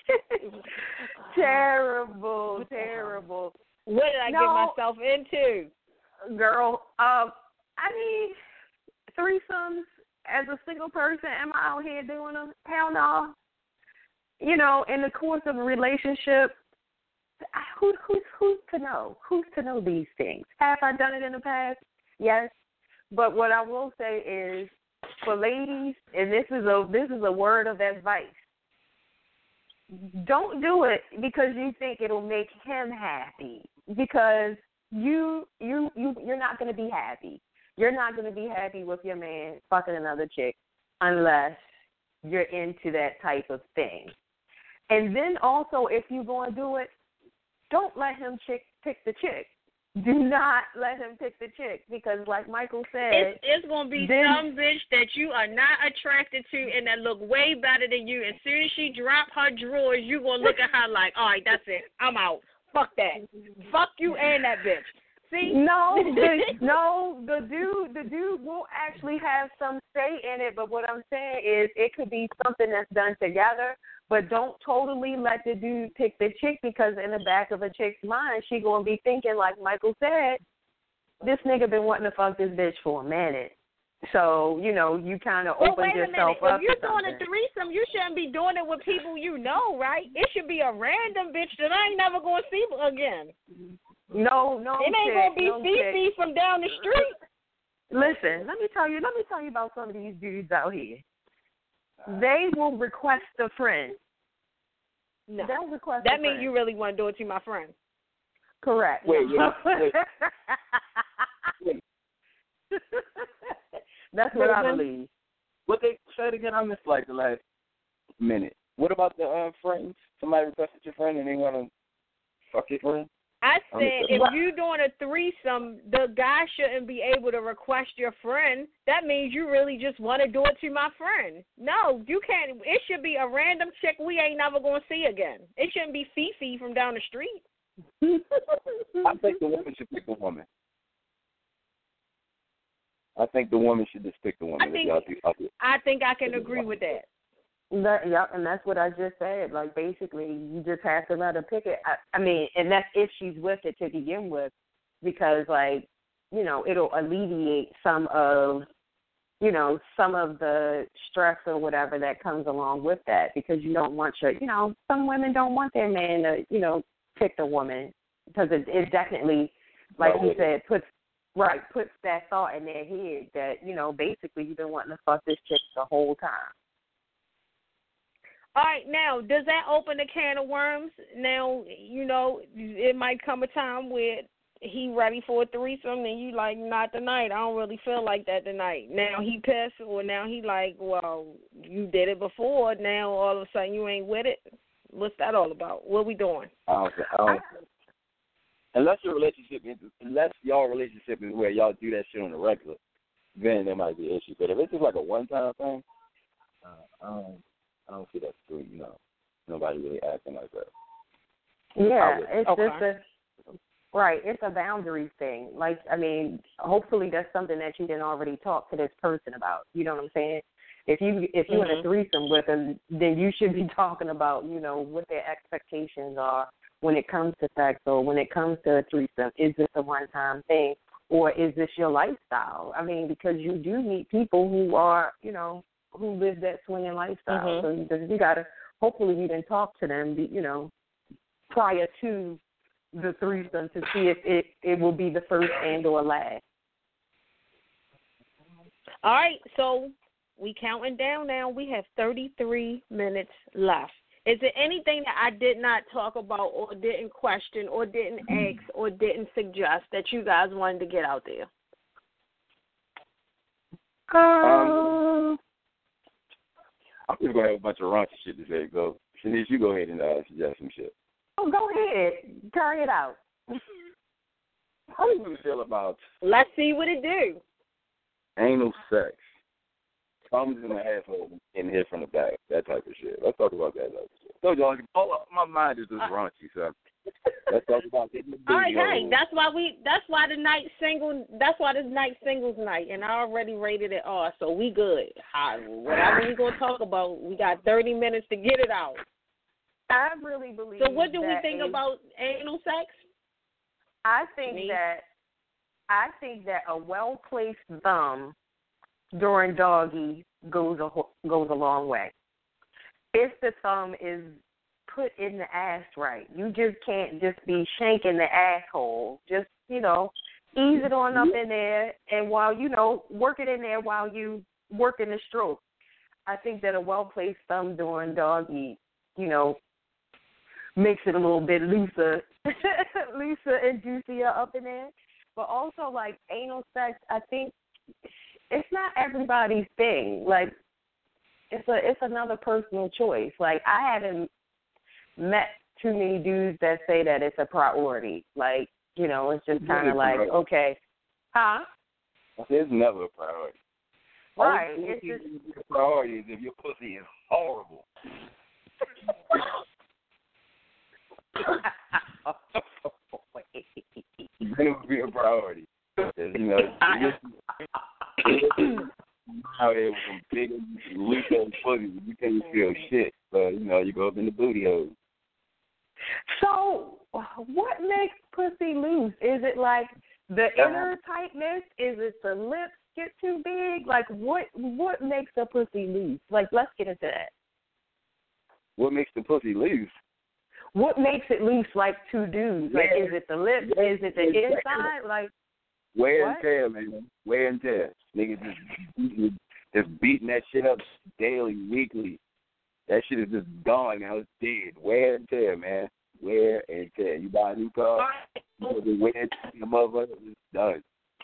terrible, terrible. What did I No. get myself into? Girl, um, I mean, threesomes as a single person, am I out here doing them? Hell no. You know, in the course of a relationship, I- who, who's who's to know? Who's to know these things? Have I done it in the past? Yes. But what I will say is, for ladies, and this is a this is a word of advice. Don't do it because you think it'll make him happy. Because you you you you're not going to be happy. You're not going to be happy with your man fucking another chick unless you're into that type of thing. And then also, if you're going to do it, don't let him chick pick the chick. Do not let him pick the chick because, like Michael said, It's, it's gonna be then- some bitch that you are not attracted to and that look way better than you. As soon as she drop her drawers, you gonna look at her [laughs] like, all right, that's it, I'm out. Fuck that. Fuck you and that bitch. See? No, the, [laughs] no, the dude, the dude will actually have some say in it. But what I'm saying is, it could be something that's done together. But don't totally let the dude pick the chick because in the back of a chick's mind, she gonna be thinking, like Michael said, this nigga been wanting to fuck this bitch for a minute. So you know, you kind of Well, open wait a yourself minute. up If you're to doing a threesome, you shouldn't be doing it with people you know, right? It should be a random bitch that I ain't never gonna see again. No, no, it ain't gonna be no Fifi from down the street. Listen, let me tell you. Let me tell you about some of these dudes out here. They will request a friend. No. They'll request. That means you really want to do it to my friend. correct. Wait, wait, wait. Wait. [laughs] That's what I believe. What they say it again? I missed like the last minute. What about the uh, friends? Somebody requested your friend and they want to fuck your friend? I said if you're doing a threesome, the guy shouldn't be able to request your friend. That means you really just want to do it to my friend. No, you can't. It should be a random chick we ain't never gonna see again. It shouldn't be Fifi from down the street. I think the woman should pick the woman. I think the woman should just pick the woman. I think- y'all do- y'all do- I think I can agree with that. That, yeah, and that's what I just said. Like basically, you just have to let her pick it. I, I mean, and that's if she's with it to begin with, because like you know, it'll alleviate some of you know some of the stress or whatever that comes along with that. Because you don't want your, you know, some women don't want their man to, you know, pick the woman because it, it definitely, like you said, puts right puts that thought in their head that you know basically you've been wanting to fuck this chick the whole time. All right, now does that open a can of worms? Now you know it might come a time where he ready for a threesome and you like not tonight. I don't really feel like that tonight. Now he pissed or now he like, well, you did it before. Now all of a sudden you ain't with it. What's that all about? What we doing? I don't, I don't, unless your relationship, is, unless y'all relationship is where y'all do that shit on the regular, then there might be an issue. But if it's just like a one time thing, uh, don't, I don't see that through. You know, nobody really acting like that. Yeah, it's Okay. just a right. It's a boundaries thing. Like I mean, hopefully that's something that you didn't already talk to this person about. You know what I'm saying? If you if you in a Mhm. threesome with them, then you should be [laughs] talking about you know what their expectations are when it comes to sex or when it comes to a threesome. Is this a one time thing or is this your lifestyle? I mean, because you do meet people who are you know who live that swinging lifestyle. Mhm. So you, you gotta hopefully you didn't talk to them. You know prior to the threesome to see if it it will be the first and or last. All right, so we counting down now. We have 33 minutes left. Is there anything that I did not talk about or didn't question or didn't ask or didn't suggest that you guys wanted to get out there? Um, I'm just gonna have a bunch of raunchy shit to say. Go, Shanice, you go ahead and uh, suggest some shit. Oh, go ahead, carry it out. [laughs] How do you feel about Let's see what it do. anal sex? Comes in the asshole and hit from the back, that type of shit. Let's talk about that type of shit. So, y'all, all my mind is just raunchy, so let's talk about getting the All right, hey, that's why we. That's why the night single. That's why this night singles night, and I already rated it R, so we good. Hi, whatever we gonna talk about, we got 30 minutes to get it out. I really believe. So, what do we think a- about anal sex? I think Me? that I think that a well placed thumb during doggy goes a ho- goes a long way. If the thumb is put in the ass right, you just can't just be shanking the asshole. Just you know, ease it on up mm-hmm. in there, and while you know, work it in there while you working the stroke. I think that a well placed thumb during doggy, you know, makes it a little bit looser, [laughs] looser and juicier up in there. But also, like anal sex, I think it's not everybody's thing. Like it's a it's another personal choice. Like I haven't met too many dudes that say that it's a priority. Like you know, it's just kind of like okay, huh? It's never a priority. Right. Only It's just a priority is if your pussy is horrible. then it would be a priority. You know, [laughs] out here with some big, loose ass pussy, you can't feel shit. So you know, you go up in the booty hole. So, what makes pussy loose? Is it like the uh-huh. inner tightness? Is it the lips get too big? Like, what what makes a pussy loose? Like, let's get into that. What makes the pussy loose? What makes it loose? Like two dudes? Like, Yeah. is it the lips? Is it the Exactly. inside? Like, Wear and tear, man. Wear and tear. Niggas just just beating that shit up daily, weekly. That shit is just gone now. It's dead. Wear and tear, man. Wear and tear. You buy a new car, you put the wear and tear, the motherfucker, it's done.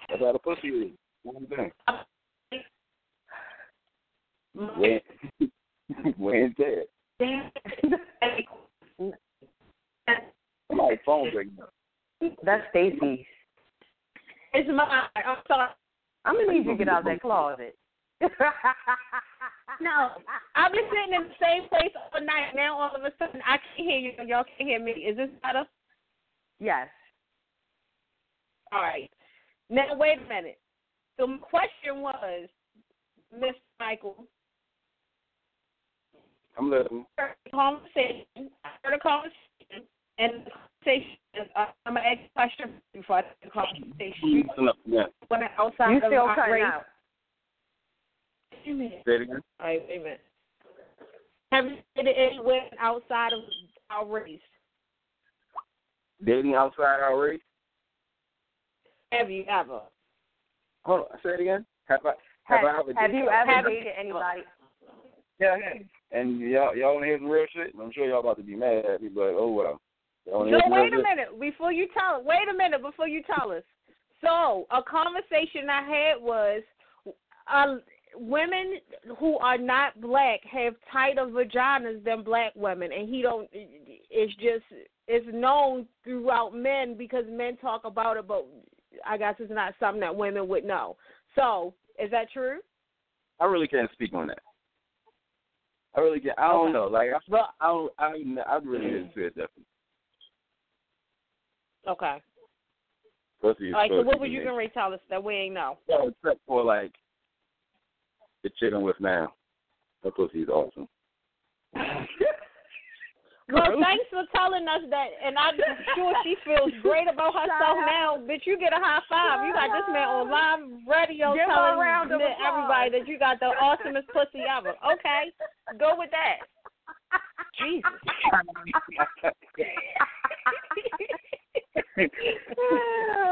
That's how the pussy is. One thing. Wear, [laughs] wear and tear. Somebody's phone breaking up. that's Stacy. It's mine. I'm sorry. I'm gonna need you to get out of that [laughs] closet. [laughs] No, I've been sitting in the same place all night. Now all of a sudden I can't hear you. Y'all can't hear me. Is this better? Yes. All right. Now wait a minute. The question was, Miss Michael, I'm listening. heard the conversation. I heard a conversation, and the conversation. Is, uh, I'm gonna ask a question before I the conversation. Listen up, yeah. When outside You of still our cutting race- out. Wait a minute. Say it again. All right, wait a minute. Have you been anywhere outside of our race? Dating outside our race? Have you ever? Hold on, say it again. Have I have, Have, I ever have dated- you ever Have- dated anybody? Yeah, I have. And y'all y'all wanna hear some real shit? I'm sure y'all about to be mad at me, but oh well. Y'all No, hear some real wait a shit? minute before you tell. Wait a minute before you tell us. So a conversation I had was, uh, women who are not black have tighter vaginas than black women, and he don't. It's just it's known throughout men because men talk about it, but I guess it's not something that women would know. So is that true? I really can't speak on that. I really can't. I don't Okay. know. Like I, I, don't, I, I really didn't feel different. Okay. Pussy is All right. So what was you gonna tell us that we ain't know? Yeah, except for like the chick I'm with now. That pussy is awesome. [laughs] Well, thanks for telling us that, and I'm sure she feels [laughs] great about herself now. Bitch, you get a high five. You got this man on live radio Give telling round the- everybody that you got the awesomest pussy ever. Okay, go with that. Jesus. [laughs]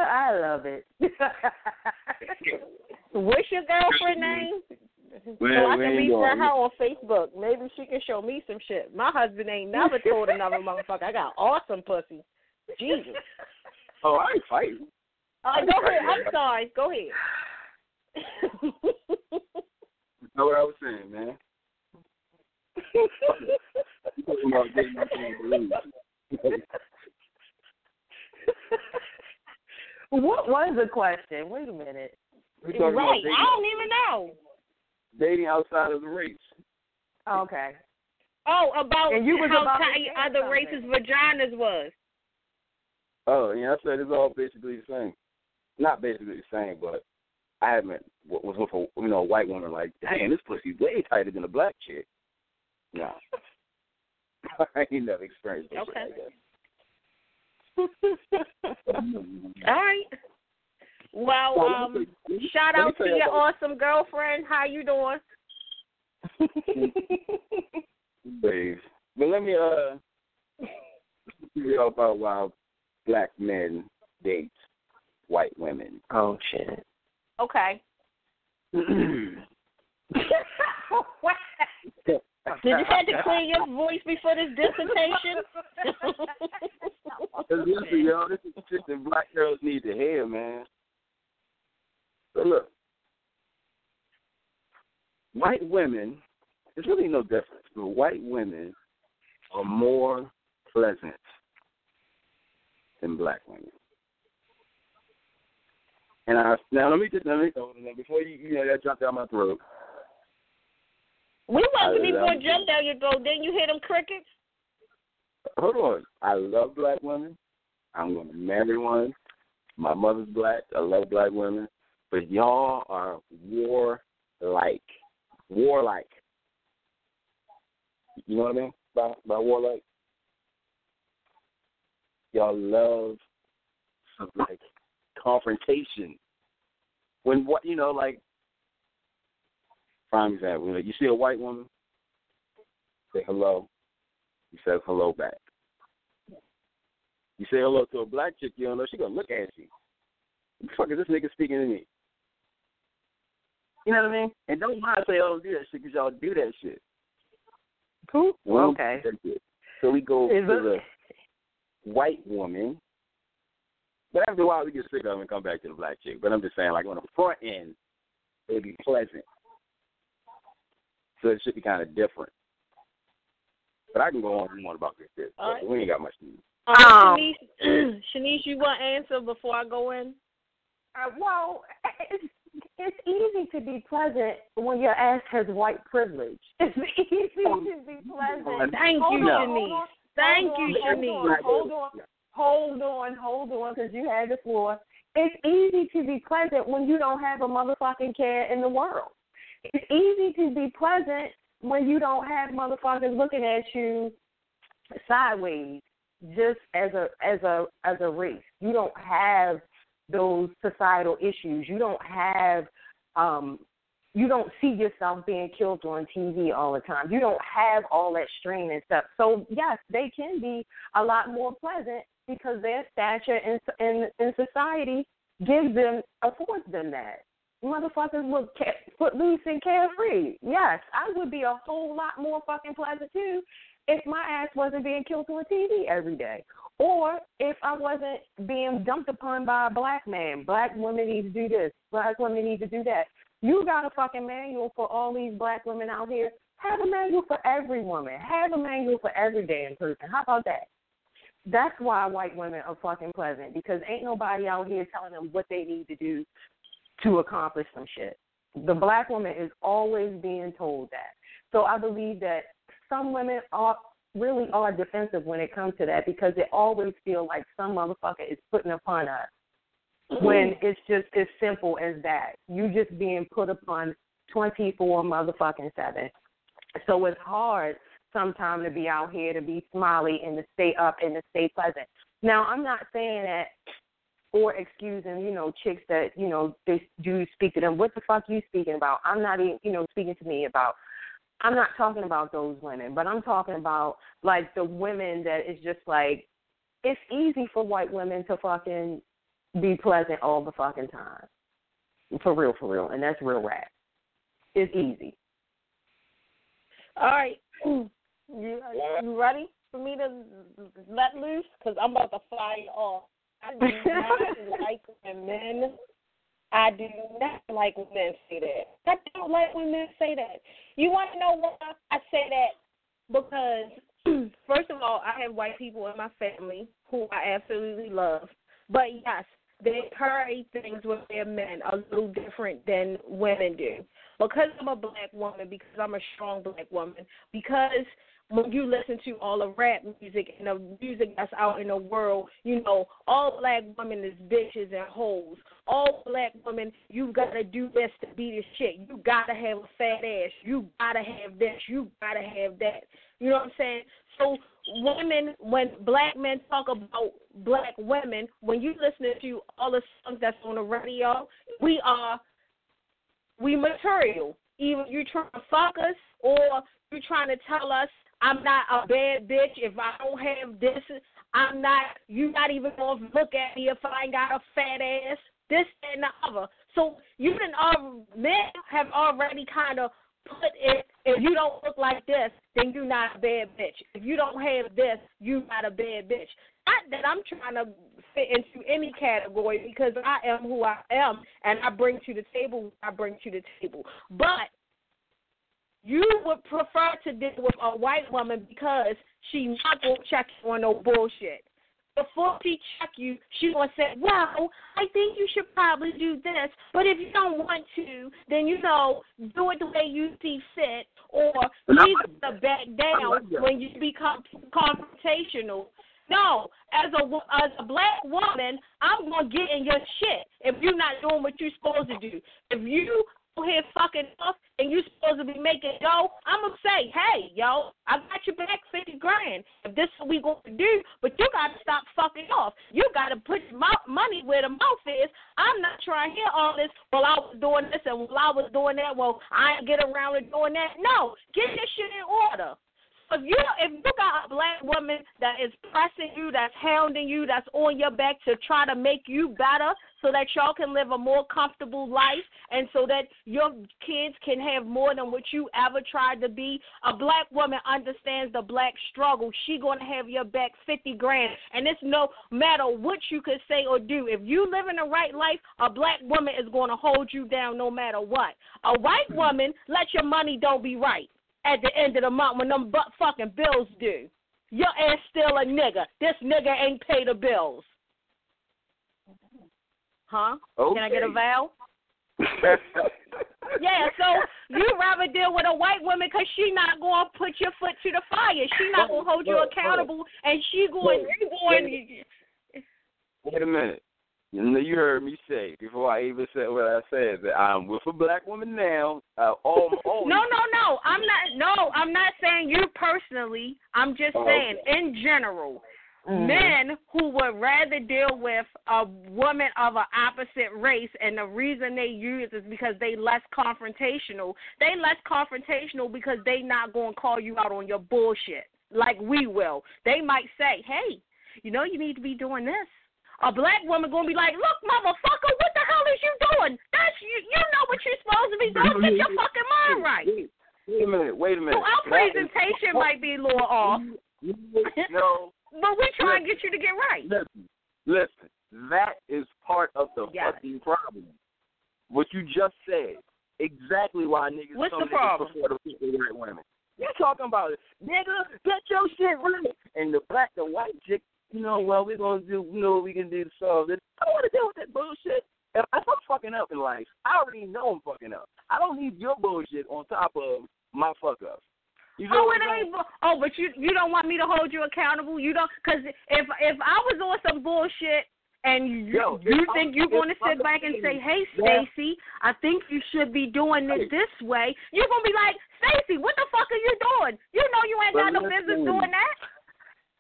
I love it. What's your girlfriend name? Mm-hmm. so Well, I can going- her on Facebook. Maybe she can show me some shit. My husband ain't never told another motherfucker I got awesome pussy. Jesus. oh, I ain't fighting. All right, go ahead. I'm sorry. Go ahead. Know what I was saying, man. You talking about dating I can't believe. what was the question? Wait a minute. Right. I don't even know. Dating outside of the race. Okay. Oh, about And you was how about tight other something. races' vaginas was. Oh, yeah, I said it's all basically the same. Not basically the same, but I haven't was with a you know a white woman like, damn, this pussy's way tighter than a black chick. No, [laughs] I ain't never experienced no Okay. shit like that. [laughs] All right. Well, Well, um, me tell you- shout out to your awesome girlfriend. How you doing? [laughs] Please. But let me uh tell you about why black men date white women. Oh shit. Okay. [laughs] Did you have to clear your voice before this dissertation? Cause listen, yo, this is shit that black girls need to hear, man. So look, white women, there's really no difference, but white women are more pleasant than black women. And I now let me just let me before you you know that jumped down my throat. we wasn't even love gonna jump down your throat. Then you hear them crickets. Hold on. I love black women. I'm gonna marry one. My mother's black. I love black women. But y'all are warlike. Warlike. You know what I mean? By by war like? Y'all love some like confrontation. When what you know, like prime example, you see a white woman, say hello, you say hello back. You say hello to a black chick, you don't know, she gonna look at you. What the fuck is this nigga speaking to me? You know what I mean? And don't mind say, oh, do that shit, because y'all do that shit. Cool. We don't Okay. do that shit. So we go Is to it- the white woman. But after a while, we get sick of it and come back to the black chick. But I'm just saying, like, on the front end, it'd be pleasant. So it should be kind of different. But I can go on and on about this shit. All right. We ain't got much to do. Um, Shanice, [clears throat] Shanice, you want to answer before I go in? Uh, well, [laughs] it's, it's easy to be pleasant when your ass has white privilege. [laughs] It's easy to be pleasant. Thank Hold you, on, Shanice. hold on, Thank hold you, on, Shanice. Hold on, hold on, hold on, because you had the floor. It's easy to be pleasant when you don't have a motherfucking care in the world. It's easy to be pleasant when you don't have motherfuckers looking at you sideways just as a as a as a race. You don't have those societal issues. You don't have um you don't see yourself being killed on TV all the time. You don't have all that strain and stuff. So yes, they can be a lot more pleasant because their stature in in, in society gives them affords them that. motherfuckers would ca- footloose and carefree. Yes, I would be a whole lot more fucking pleasant too if my ass wasn't being killed on TV every day. Or if I wasn't being dumped upon by a black man. Black women need to do this. Black women need to do that. You got a fucking manual for all these black women out here. Have a manual for every woman. Have a manual for every damn person. How about that? That's why white women are fucking pleasant because ain't nobody out here telling them what they need to do to accomplish some shit. The black woman is always being told that. So I believe that some women are really are defensive when it comes to that because they always feel like some motherfucker is putting upon us when mm-hmm. it's just as simple as that. You just being put upon twenty four motherfucking seven. So it's hard sometimes to be out here to be smiley and to stay up and to stay pleasant. Now I'm not saying that or excusing, you know, chicks that, you know, they do speak to them. What the fuck you speaking about? I'm not even, you know, speaking to me about I'm not talking about those women, but I'm talking about like the women that is just like it's easy for white women to fucking be pleasant all the fucking time. For real, for real. And that's real rap. It's easy. All right. [clears throat] You, you ready for me to let loose? Because I'm about to fire off. I do not [laughs] like when men. I do not like when men say that. I don't like when men say that. You want to know why I say that? Because [clears throat] first of all, I have white people in my family who I absolutely love. But yes, they carry things with their men a little different than women do. Because I'm a black woman, because I'm a strong black woman, because when you listen to all the rap music and the music that's out in the world, you know, all black women is bitches and hoes. All black women, you gotta do this to be the shit. You gotta have a fat ass. You gotta have this. You gotta have that. You know what I'm saying? So women, when black men talk about black women, when you listen to all the songs that's on the radio, we are we material. Either you trying to fuck us or you trying to tell us I'm not a bad bitch if I don't have this. I'm not. You're not even gonna look at me if I ain't got a fat ass. This and the other. So you can all men have already kind of put it. If you don't look like this, then you're not a bad bitch. If you don't have this, you're not a bad bitch. Not that I'm trying to fit into any category because I am who I am and I bring to the table I bring to the table. But you would prefer to deal with a white woman because she not gonna check you on no bullshit. Before she check you, she gonna say, "Well, I think you should probably do this, but if you don't want to, then you know, do it the way you see fit, or she's gonna back down when you become confrontational." No, as a as a black woman, I'm gonna get in your shit if you're not doing what you're supposed to do. If you here fucking off and you supposed to be making dough, I'm gonna say, hey, yo, I got your back fifty grand. If this is what we gonna do, but you gotta stop fucking off. You gotta put my money where the mouth is. I'm not trying to hear all this. Well, I was doing this and while I was doing that, well, I ain't get around to doing that. No, get this shit in order if you if you got a black woman that is pressing you, that's hounding you, that's on your back to try to make you better so that y'all can live a more comfortable life and so that your kids can have more than what you ever tried to be. A black woman understands the black struggle. She gonna have your back fifty grand. And it's no matter what you could say or do. If you live in the right life, a black woman is gonna hold you down no matter what. A white woman, let your money don't be right at the end of the month when them butt fucking bills due. Your ass still a nigga. This nigga ain't pay the bills. Huh? Okay. Can I get a vow? [laughs] yeah, so you rather deal with a white woman because she not going to put your foot to the fire. She not going to hold you accountable, and she going, you going. Wait a minute. You know, you heard me say before I even said what I said that I'm with a black woman now. Uh, all, [laughs] all no, no, no. I'm not. No, I'm not saying you personally. I'm just Oh, saying okay. in general. Mhm. Men who would rather deal with a woman of an opposite race, and the reason they use is because they less confrontational. They less confrontational because they not going to call you out on your bullshit like we will. They might say, "Hey, you know, you need to be doing this." A black woman gonna be like, "Look, motherfucker, what the hell is you doing? That's you. You know what you're supposed to be doing. Get your fucking mind right. Wait, a minute. Wait a minute. So our That presentation might be a little off, [laughs] No, [laughs] but we try and get you to get right. listen, listen. That is part of the it. fucking problem. What you just said. Exactly why niggas What's the problem? to fuck with white women. You're talking about it. Nigga, get your shit right. And the black, the white chick, you know, well, we're going to do, you know what we can do to solve this. I don't want to deal with that bullshit. If if I'm fucking up in life, I already know I'm fucking up. I don't need your bullshit on top of my fuck up. You know Oh, what it I'm ain't. Oh, but you you don't want me to hold you accountable. You don't, cause if if I was on some bullshit and you Yo, you think I'm- you're going to if I'm sit back and say, "Hey, Yeah. Stacy, I think you should be doing it this way," you're gonna be like, "Stacy, what the fuck are you doing? You know you ain't got no business doing that."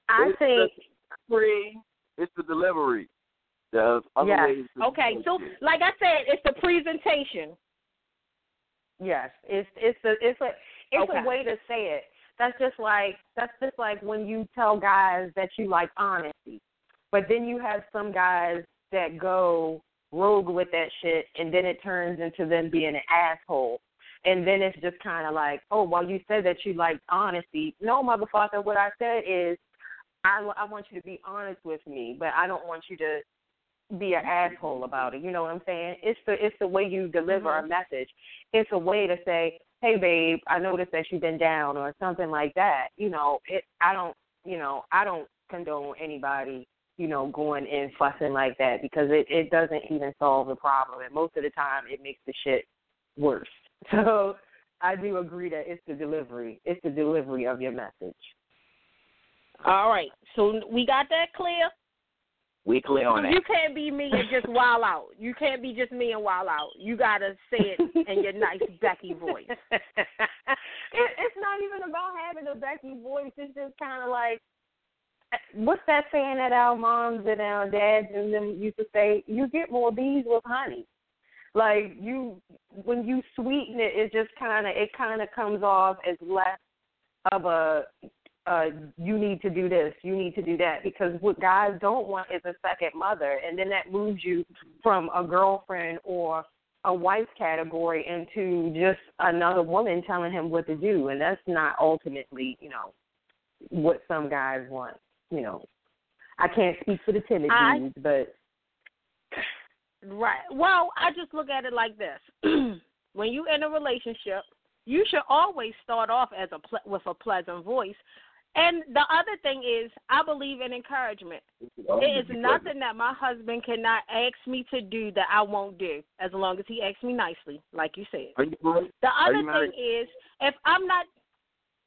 I think the free. It's the delivery. There's other Yes. ways Okay, so like I said, it's the presentation. Yes, it's it's a it's a it's Okay. a way to say it. That's just like that's just like when you tell guys that you like honesty, but then you have some guys that go rogue with that shit, and then it turns into them being an asshole. And then it's just kind of like, oh, well, you said that you like honesty. No, motherfucker, what I said is, I, I want you to be honest with me, but I don't want you to be an asshole about it. You know what I'm saying? It's the it's the way you deliver a mm-hmm. message. It's a way to say, "Hey, babe, I noticed that you've been down," or something like that. You know, it. I don't. You know, I don't condone anybody. You know, going and fussing like that because it it doesn't even solve the problem, and most of the time it makes the shit worse. [laughs] So I do agree that it's the delivery. It's the delivery of your message. All right, so we got that clear. We clear on that. You can't be me and just wild out. You can't be just me and wild out. You gotta say it in your nice Becky voice. [laughs] it, it's not even about having a Becky voice. It's just kind of like, what's that saying that our moms and our dads and them used to say? You get more bees with honey. Like you, when you sweeten it, it just kind of it kind of comes off as less of a uh you need to do this, you need to do that because what guys don't want is a second mother and then that moves you from a girlfriend or a wife category into just another woman telling him what to do and that's not ultimately, you know, what some guys want, you know. I can't speak for the I- dudes, but Right. Well, I just look at it like this: [clears throat] when you in a relationship, you should always start off as a ple- with a pleasant voice. And the other thing is, I believe in encouragement. It is nothing that my husband cannot ask me to do that I won't do, as long as he asks me nicely, like you said. Are you? The other you married? thing is, if I'm not,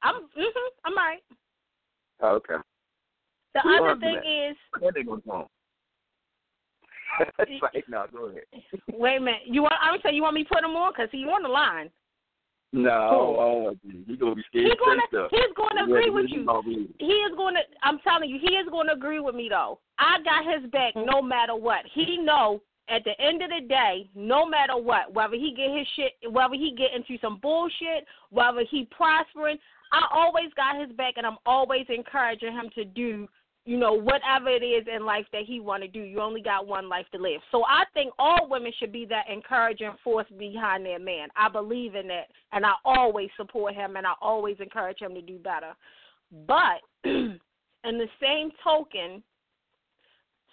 I'm, hmm I'm right. Oh, okay. The Who other thing you is, When they gonna come? [laughs] It's like, no, go ahead. wait a minute. You want? I'm gonna say you want me to put him on because he on the line. No, I don't want you. You gonna be scared He's gonna, stuff. he's going to agree with you. He is going to. I'm telling you, he is going to agree with me though. I got his back no matter what. He know at the end of the day, no matter what, whether he get his shit, whether he get into some bullshit, whether he prospering, I always got his back, and I'm always encouraging him to do, you know, whatever it is in life that he want to do. You only got one life to live. So I think all women should be that encouraging force behind their man. I believe in that, and I always support him, and I always encourage him to do better. But [clears throat] in the same token,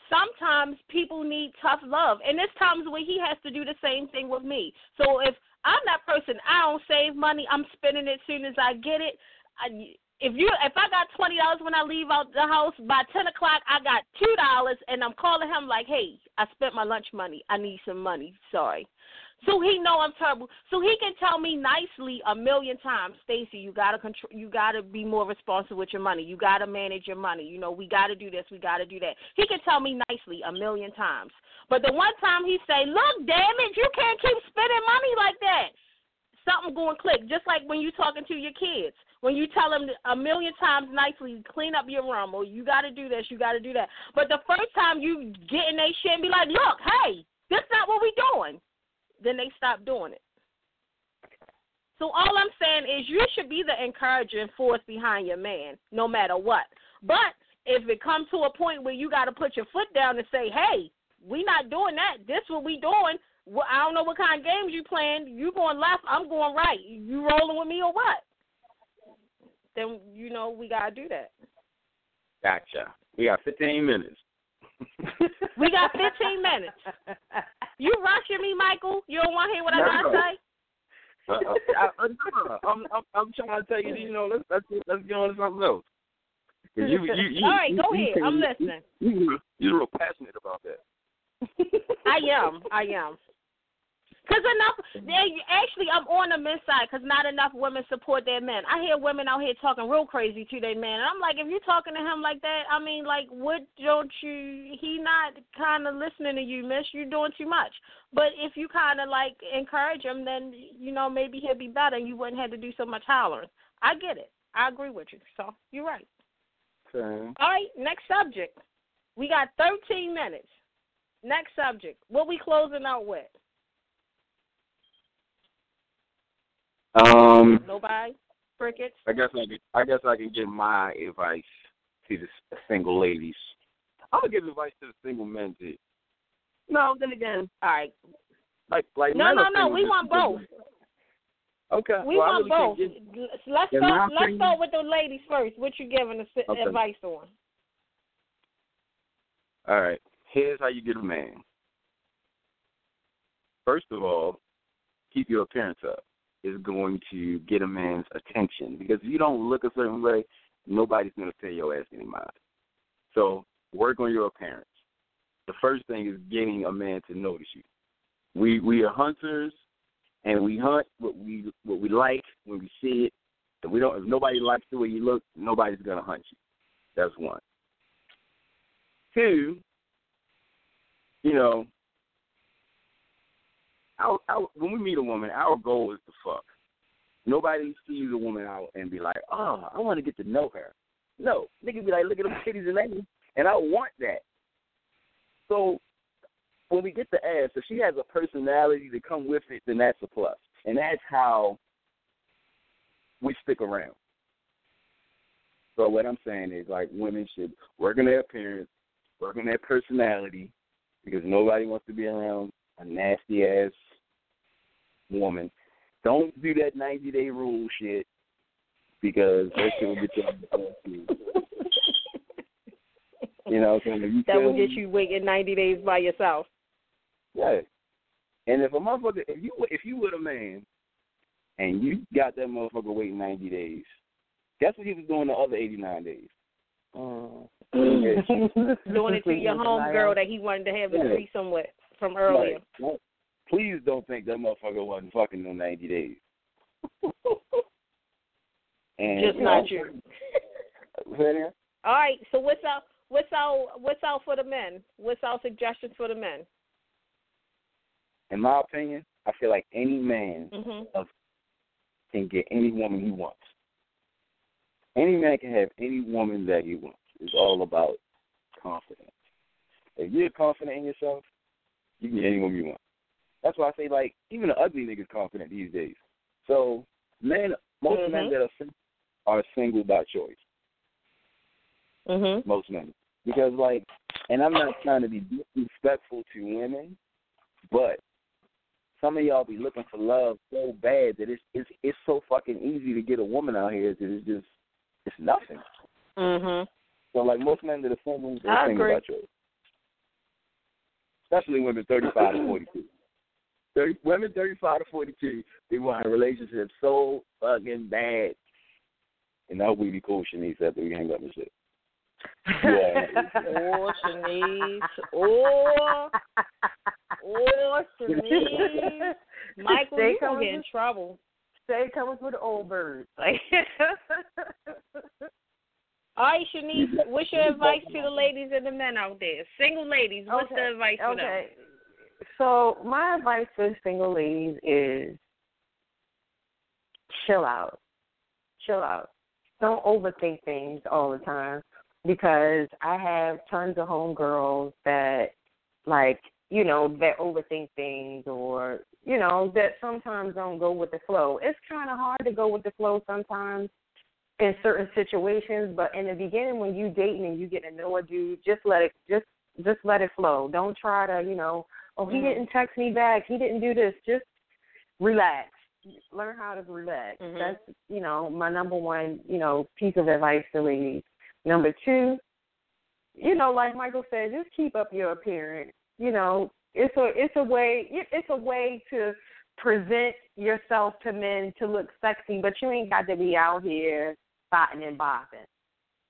sometimes people need tough love, and there's times where he has to do the same thing with me. So if I'm that person, I don't save money. I'm spending it as soon as I get it. I, if you if I got twenty dollars when I leave out the house by ten o'clock, I got two dollars, and I'm calling him like, "Hey, I spent my lunch money. I need some money. Sorry." So he know I'm terrible. So he can tell me nicely a million times, Stacy, you gotta control. You gotta be more responsible with your money. You gotta manage your money. You know, we gotta do this. We gotta do that. He can tell me nicely a million times. But the one time he say, "Look, damn it, you can't keep spending money like that." Something going click. Just like when you talking to your kids, when you tell them a million times nicely, clean up your room, or you got to do this, you got to do that. But the first time you get in their shit and be like, "Look, hey, that's not what we're doing," then they stop doing it. So all I'm saying is you should be the encouraging force behind your man, no matter what. But if it comes to a point where you got to put your foot down and say, "Hey, we not doing that. This what we doing," well, I don't know what kind of games you playing. You going left, I'm going right. You rolling with me or what? Then you know we gotta do that. Gotcha. We got 15 minutes. [laughs] We got 15 minutes. You rushing me, Michael? You don't want to hear what I gotta no. say? Uh, uh, I, uh, I'm, I'm, I'm trying to tell you, you know, let's let's let's get on to something else. You, you, you, [laughs] All right, go ahead. I'm listening. You, you're real passionate about that. [laughs] I am. I am. Cause enough, they actually I'm on the men's side because not enough women support their men. I hear women out here talking real crazy to their men, and I'm like, if you're talking to him like that, I mean, like, what don't you? He not kind of listening to you, miss. You're doing too much. But if you kind of like encourage him, then you know maybe he'll be better. and You wouldn't have to do so much hollering. I get it. I agree with you. So you're right. Okay. All right, next subject. We got 13 minutes. Next subject. What we closing out with? Um, Nobody? Crickets? I guess I can. I guess I can give my advice to the single ladies. Gonna give advice to the single men too. No, then again, All right. like like No, no, no. We want both. Okay. We well, want really both. give- Let's start. Let's opinion- start with the ladies first. What you giving us Okay. advice on? All right. Here's how you get a man. First of all, keep your appearance up. Is going to get a man's attention because if you don't look a certain way, nobody's going to pay your ass any mind. So work on your appearance. The first thing is getting a man to notice you. We we are hunters, and we hunt what we what we like when we see it. If we don't, if nobody likes the way you look, nobody's going to hunt you. That's one. Two, you know, our, our, when we meet a woman, our goal is to fuck. Nobody sees a woman out and be like, oh, I want to get to know her. No, niggas be like, look at them titties and names, and I want that. So when we get the ass, if she has a personality to come with it, then that's a plus, and that's how we stick around. So what I'm saying is, like, women should work on their appearance, work on their personality, because nobody wants to be around a nasty ass woman. Don't do that 90 day rule shit because that shit will get you. you know, so when you That will get me- you waiting 90 days by yourself. Yeah. And if a motherfucker, if you if you with a man, and you got that motherfucker waiting 90 days, guess what he was doing the other 89 days? Mm. [laughs] Doing it to your [laughs] home girl that he wanted to have a Yeah. threesome with from earlier. Like, please don't think that motherfucker wasn't fucking them 90 days. [laughs] and Just you not you. [laughs] All right. So what's out? What's out? What's out for the men? What's our suggestions for the men? In my opinion, I feel like any man Mhm. can get any woman he wants. Any man can have any woman that he wants. It's all about confidence. If you're confident in yourself, you can get any woman you want. That's why I say like even the ugly niggas confident these days. So men, most men Mhm. that are single are single by choice. Mhm. Most men, because like, and I'm not trying to be disrespectful to women, but some of y'all be looking for love so bad that it's it's it's so fucking easy to get a woman out here that it's just it's nothing. Mhm. So like most men that are single, they're single by choice. Especially women thirty five to forty two. Thirty women thirty five to forty two, they want a relationship so fucking bad. And I hope we be cool, Shanice, after we hang up and shit. [laughs] Yeah. Oh, Shanice. Oh. Oh, Shanice. [laughs] Michael, Stay you gonna get in trouble. Stay coming for the old birds. Like. [laughs] All right, Shanice, what's your advice to the ladies and the men out there? Single ladies, what's Okay, the advice for okay. So my advice for single ladies is chill out. Chill out. Don't overthink things all the time because I have tons of homegirls that like, you know, that overthink things or, you know, that sometimes don't go with the flow. It's kind of hard to go with the flow sometimes in certain situations, but in the beginning when you dating and you get to know a dude, just let it just just let it flow. Don't try to, you know, oh he Mhm. didn't text me back, he didn't do this. Just relax. Learn how to relax. Mhm. That's you know my number one you know piece of advice to ladies. Number two, you know, like Michael said, just keep up your appearance. You know, it's a it's a way it's a way to present yourself to men to look sexy, but you ain't got to be out here spotting and bopping.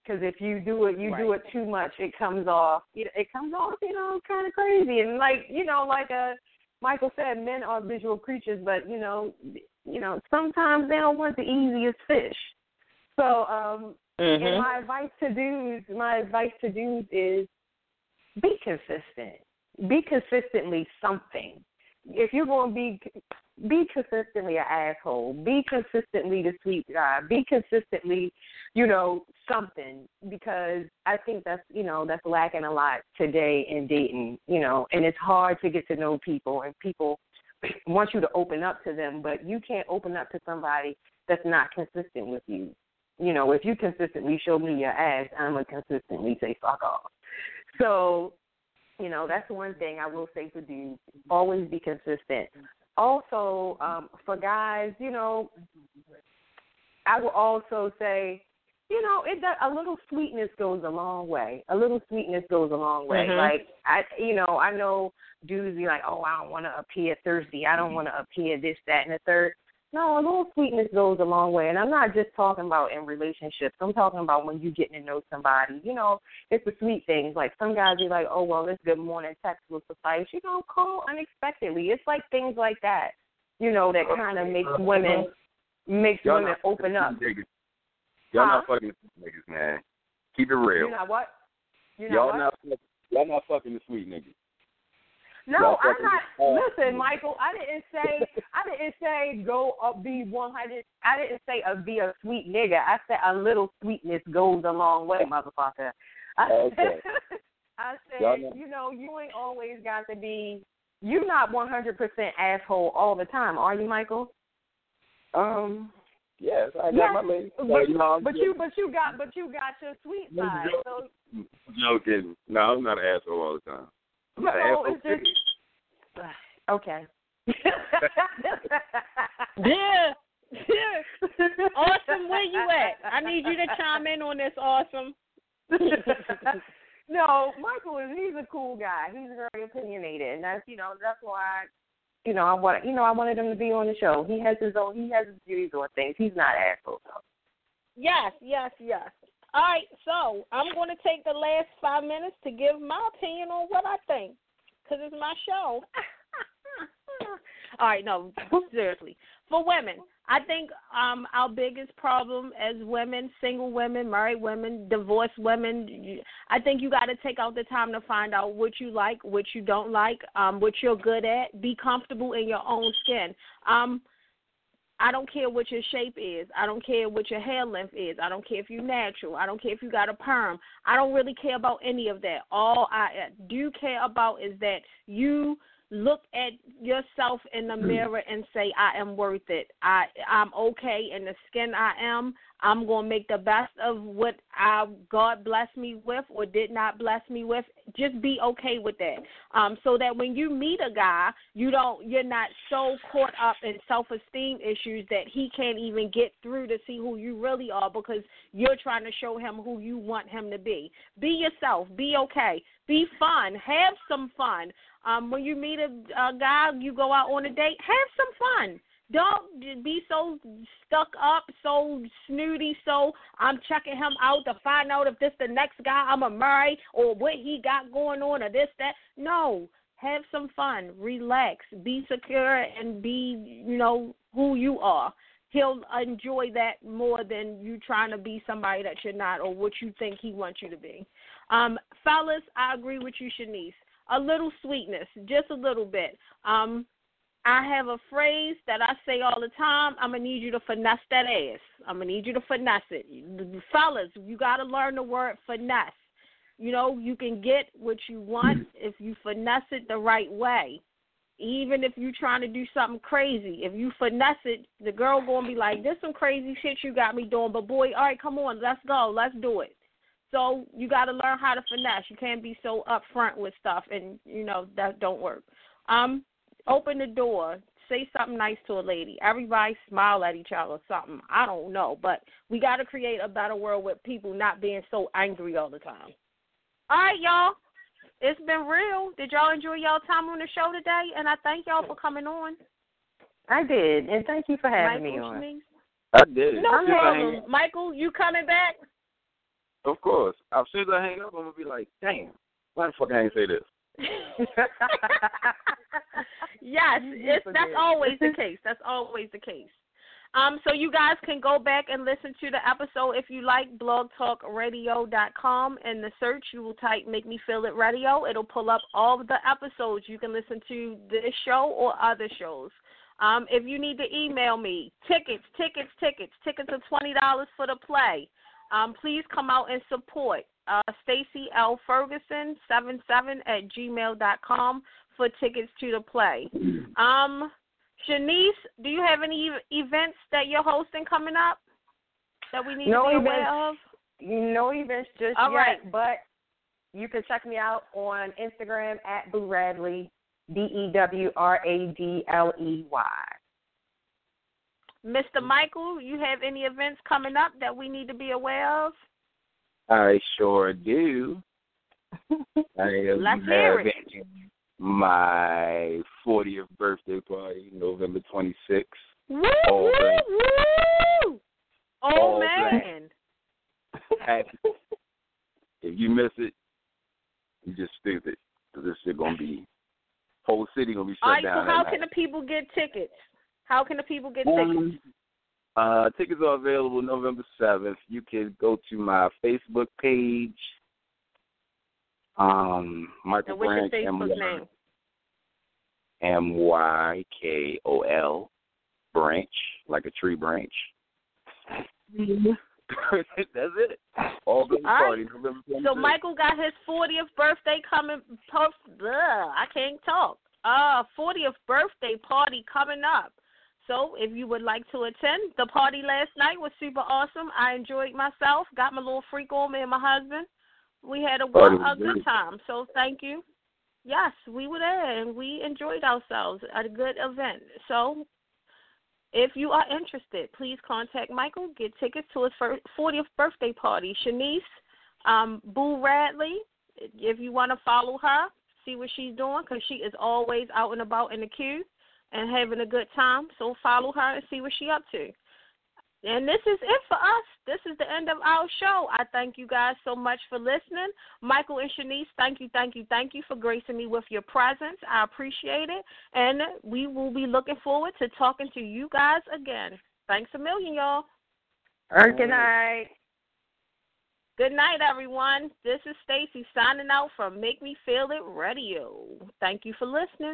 Because if you do it, you do it too much, it comes off. It, it comes off, you know, kind of crazy. And like you know, like uh, Michael said, men are visual creatures, but you know, you know, sometimes they don't want the easiest fish. So, um, and Mhm. my advice to dudes, my advice to dudes is be consistent. Be consistently something. If you're going to be, be consistently an asshole. Be consistently the sweet guy. Be consistently, you know, something. Because I think that's, you know, that's lacking a lot today in dating. You know, and it's hard to get to know people, and people [clears throat] want you to open up to them, but you can't open up to somebody that's not consistent with you you know, if you consistently show me your ass, I'm gonna consistently say fuck off. So, you know, that's one thing I will say to dudes. Always be consistent. Also, um, for guys, you know, I will also say, you know, it does, a little sweetness goes a long way. A little sweetness goes a long way. Mhm. Like I, you know, I know dudes be like, oh, I don't want to appear thirsty. I don't want to appear this, that, and the third. No, a little sweetness goes a long way, and I'm not just talking about in relationships. I'm talking about when you're getting to know somebody. You know, it's the sweet things. Like some guys be like, oh well, this good morning text will suffice. You know, call unexpectedly. It's like things like that. You know, that kind of makes women makes Y'all women open up. Niggas. Y'all not Huh? fucking niggas, man. Keep it real. You know what? You know y'all what? not y'all not fucking the sweet niggas. No, I'm not. hard. Listen, Michael, I didn't say I didn't say go up be one hundred. I didn't say a be a sweet nigga. I said a little sweetness goes a long way, motherfucker. I [laughs] Okay. I said, know- you know, you ain't always got to be. You're not one hundred percent asshole all the time, are you, Michael? Um, yes, I got Yes, my lady. But, you know, but you, but you got, but you got your sweet side. you So Joking. No, I'm not an asshole all the time. I'm not an No, asshole. it's okay. [sighs] Yeah. [laughs] Yeah. Awesome, where you at? I need you to chime in on this. Awesome. [laughs] no, Michael is he's a cool guy. He's very opinionated, and that's you know that's why you know I want you know I wanted him to be on the show. He has his own he has his views on things. He's not an asshole. though. Yes, yes, yes. All right, so I'm going to take the last five minutes to give my opinion on what I think, because it's my show. [laughs] All right, no, seriously. For women, I think um our biggest problem as women, single women, married women, divorced women, I think you got to take out the time to find out what you like, what you don't like, um what you're good at, be comfortable in your own skin. Um I don't care what your shape is. I don't care what your hair length is. I don't care if you're natural. I don't care if you got a perm. I don't really care about any of that. All I uh, do care about is that you look at yourself in the mirror and say I am worth it. I I'm okay in the skin I am. I'm going to make the best of what I God blessed me with or did not bless me with. Just be okay with that. Um so that when you meet a guy, you don't you're not so caught up in self-esteem issues that he can't even get through to see who you really are because you're trying to show him who you want him to be. Be yourself. Be okay. Be fun. Have some fun. Um, when you meet a, a guy, you go out on a date, have some fun. Don't be so stuck up, so snooty, so I'm checking him out to find out if this the next guy I'm gonna marry or what he got going on or this, that. No. Have some fun, relax, be secure and be, you know, who you are. He'll enjoy that more than you trying to be somebody that you're not or what you think he wants you to be. Um, fellas, I agree with you, Shanice a little sweetness, just a little bit. Um, I have a phrase that I say all the time. I'm gonna need you to finesse that ass. I'm gonna need you to finesse it, fellas. You got to learn the word finesse. You know, you can get what you want if you finesse it the right way. Even if you're trying to do something crazy, if you finesse it, the girl gonna be like, "This some crazy shit you got me doing." But boy, all right, come on, let's go, let's do it. So you got to learn how to finesse. You can't be so upfront with stuff, and you know that don't work. Um, open the door. Say something nice to a lady. Everybody smile at each other or something. I don't know, but we got to create a better world with people not being so angry all the time. All right, y'all. It's been real. Did y'all enjoy y'all time on the show today? And I thank y'all for coming on. I did, and thank you for having Michael me on. Shanice. I did. No As soon as I hang problem. Michael, you coming back? Of course. As soon as I hang up, I'm gonna be like, damn, why the fuck I ain't say this? [laughs] yes, it's that's always the [laughs] case. That's always the case. Um, so you guys can go back and listen to the episode if you like blogtalkradio.com in the search you will type make me feel it radio. It'll pull up all the episodes. You can listen to this show or other shows. Um, if you need to email me, tickets, tickets, tickets, tickets are twenty dollars for the play. Um, please come out and support. Uh, Stacy L. Ferguson seven seven at gmail dot com for tickets to the play. Um, Shanice, do you have any events that you're hosting coming up that we need No to be events. aware of? no events just All yet, right. but you can check me out on Instagram at Dew Radley, D E W R A D L E Y. Mr. Michael, you have any events coming up that we need to be aware of? I sure do. [laughs] I am Let's hear it. my 40th birthday party, November 26th. Woo, All woo, woo! Oh man. Happy. if you miss it, you just stupid. 'Cause this shit gonna be whole city gonna be shut All right, down. so how that can the people get tickets? How can the people get tickets? Um, uh, tickets are available November seventh. You can go to my Facebook page. Um, Michael And what's your Branch, Facebook M- name? M Y K O L branch, like a tree branch. [laughs] That's it. All good right. party, November 26th. So Michael got his 40th birthday coming. Puff, ugh, I can't talk. Uh, 40th birthday party coming up. So if you would like to attend, the party last night was super awesome. I enjoyed myself. Got my little freak on me and my husband. We had a, a good time. So thank you. Yes, we were there and we enjoyed ourselves a good event. So if you are interested, please contact Michael. Get tickets to his fir- 40th birthday party. Shanice um, Dew Radley, if you want to follow her, see what she's doing because she is always out and about in the queue and having a good time. So follow her and see what she up to. And this is it for us. This is the end of our show. I thank you guys so much for listening. Michael and Shanice, thank you, thank you, thank you for gracing me with your presence. I appreciate it. And we will be looking forward to talking to you guys again. Thanks a million, y'all. All right, good night. Good night, everyone. This is Stacy signing out from Make Me Feel It Radio. Thank you for listening.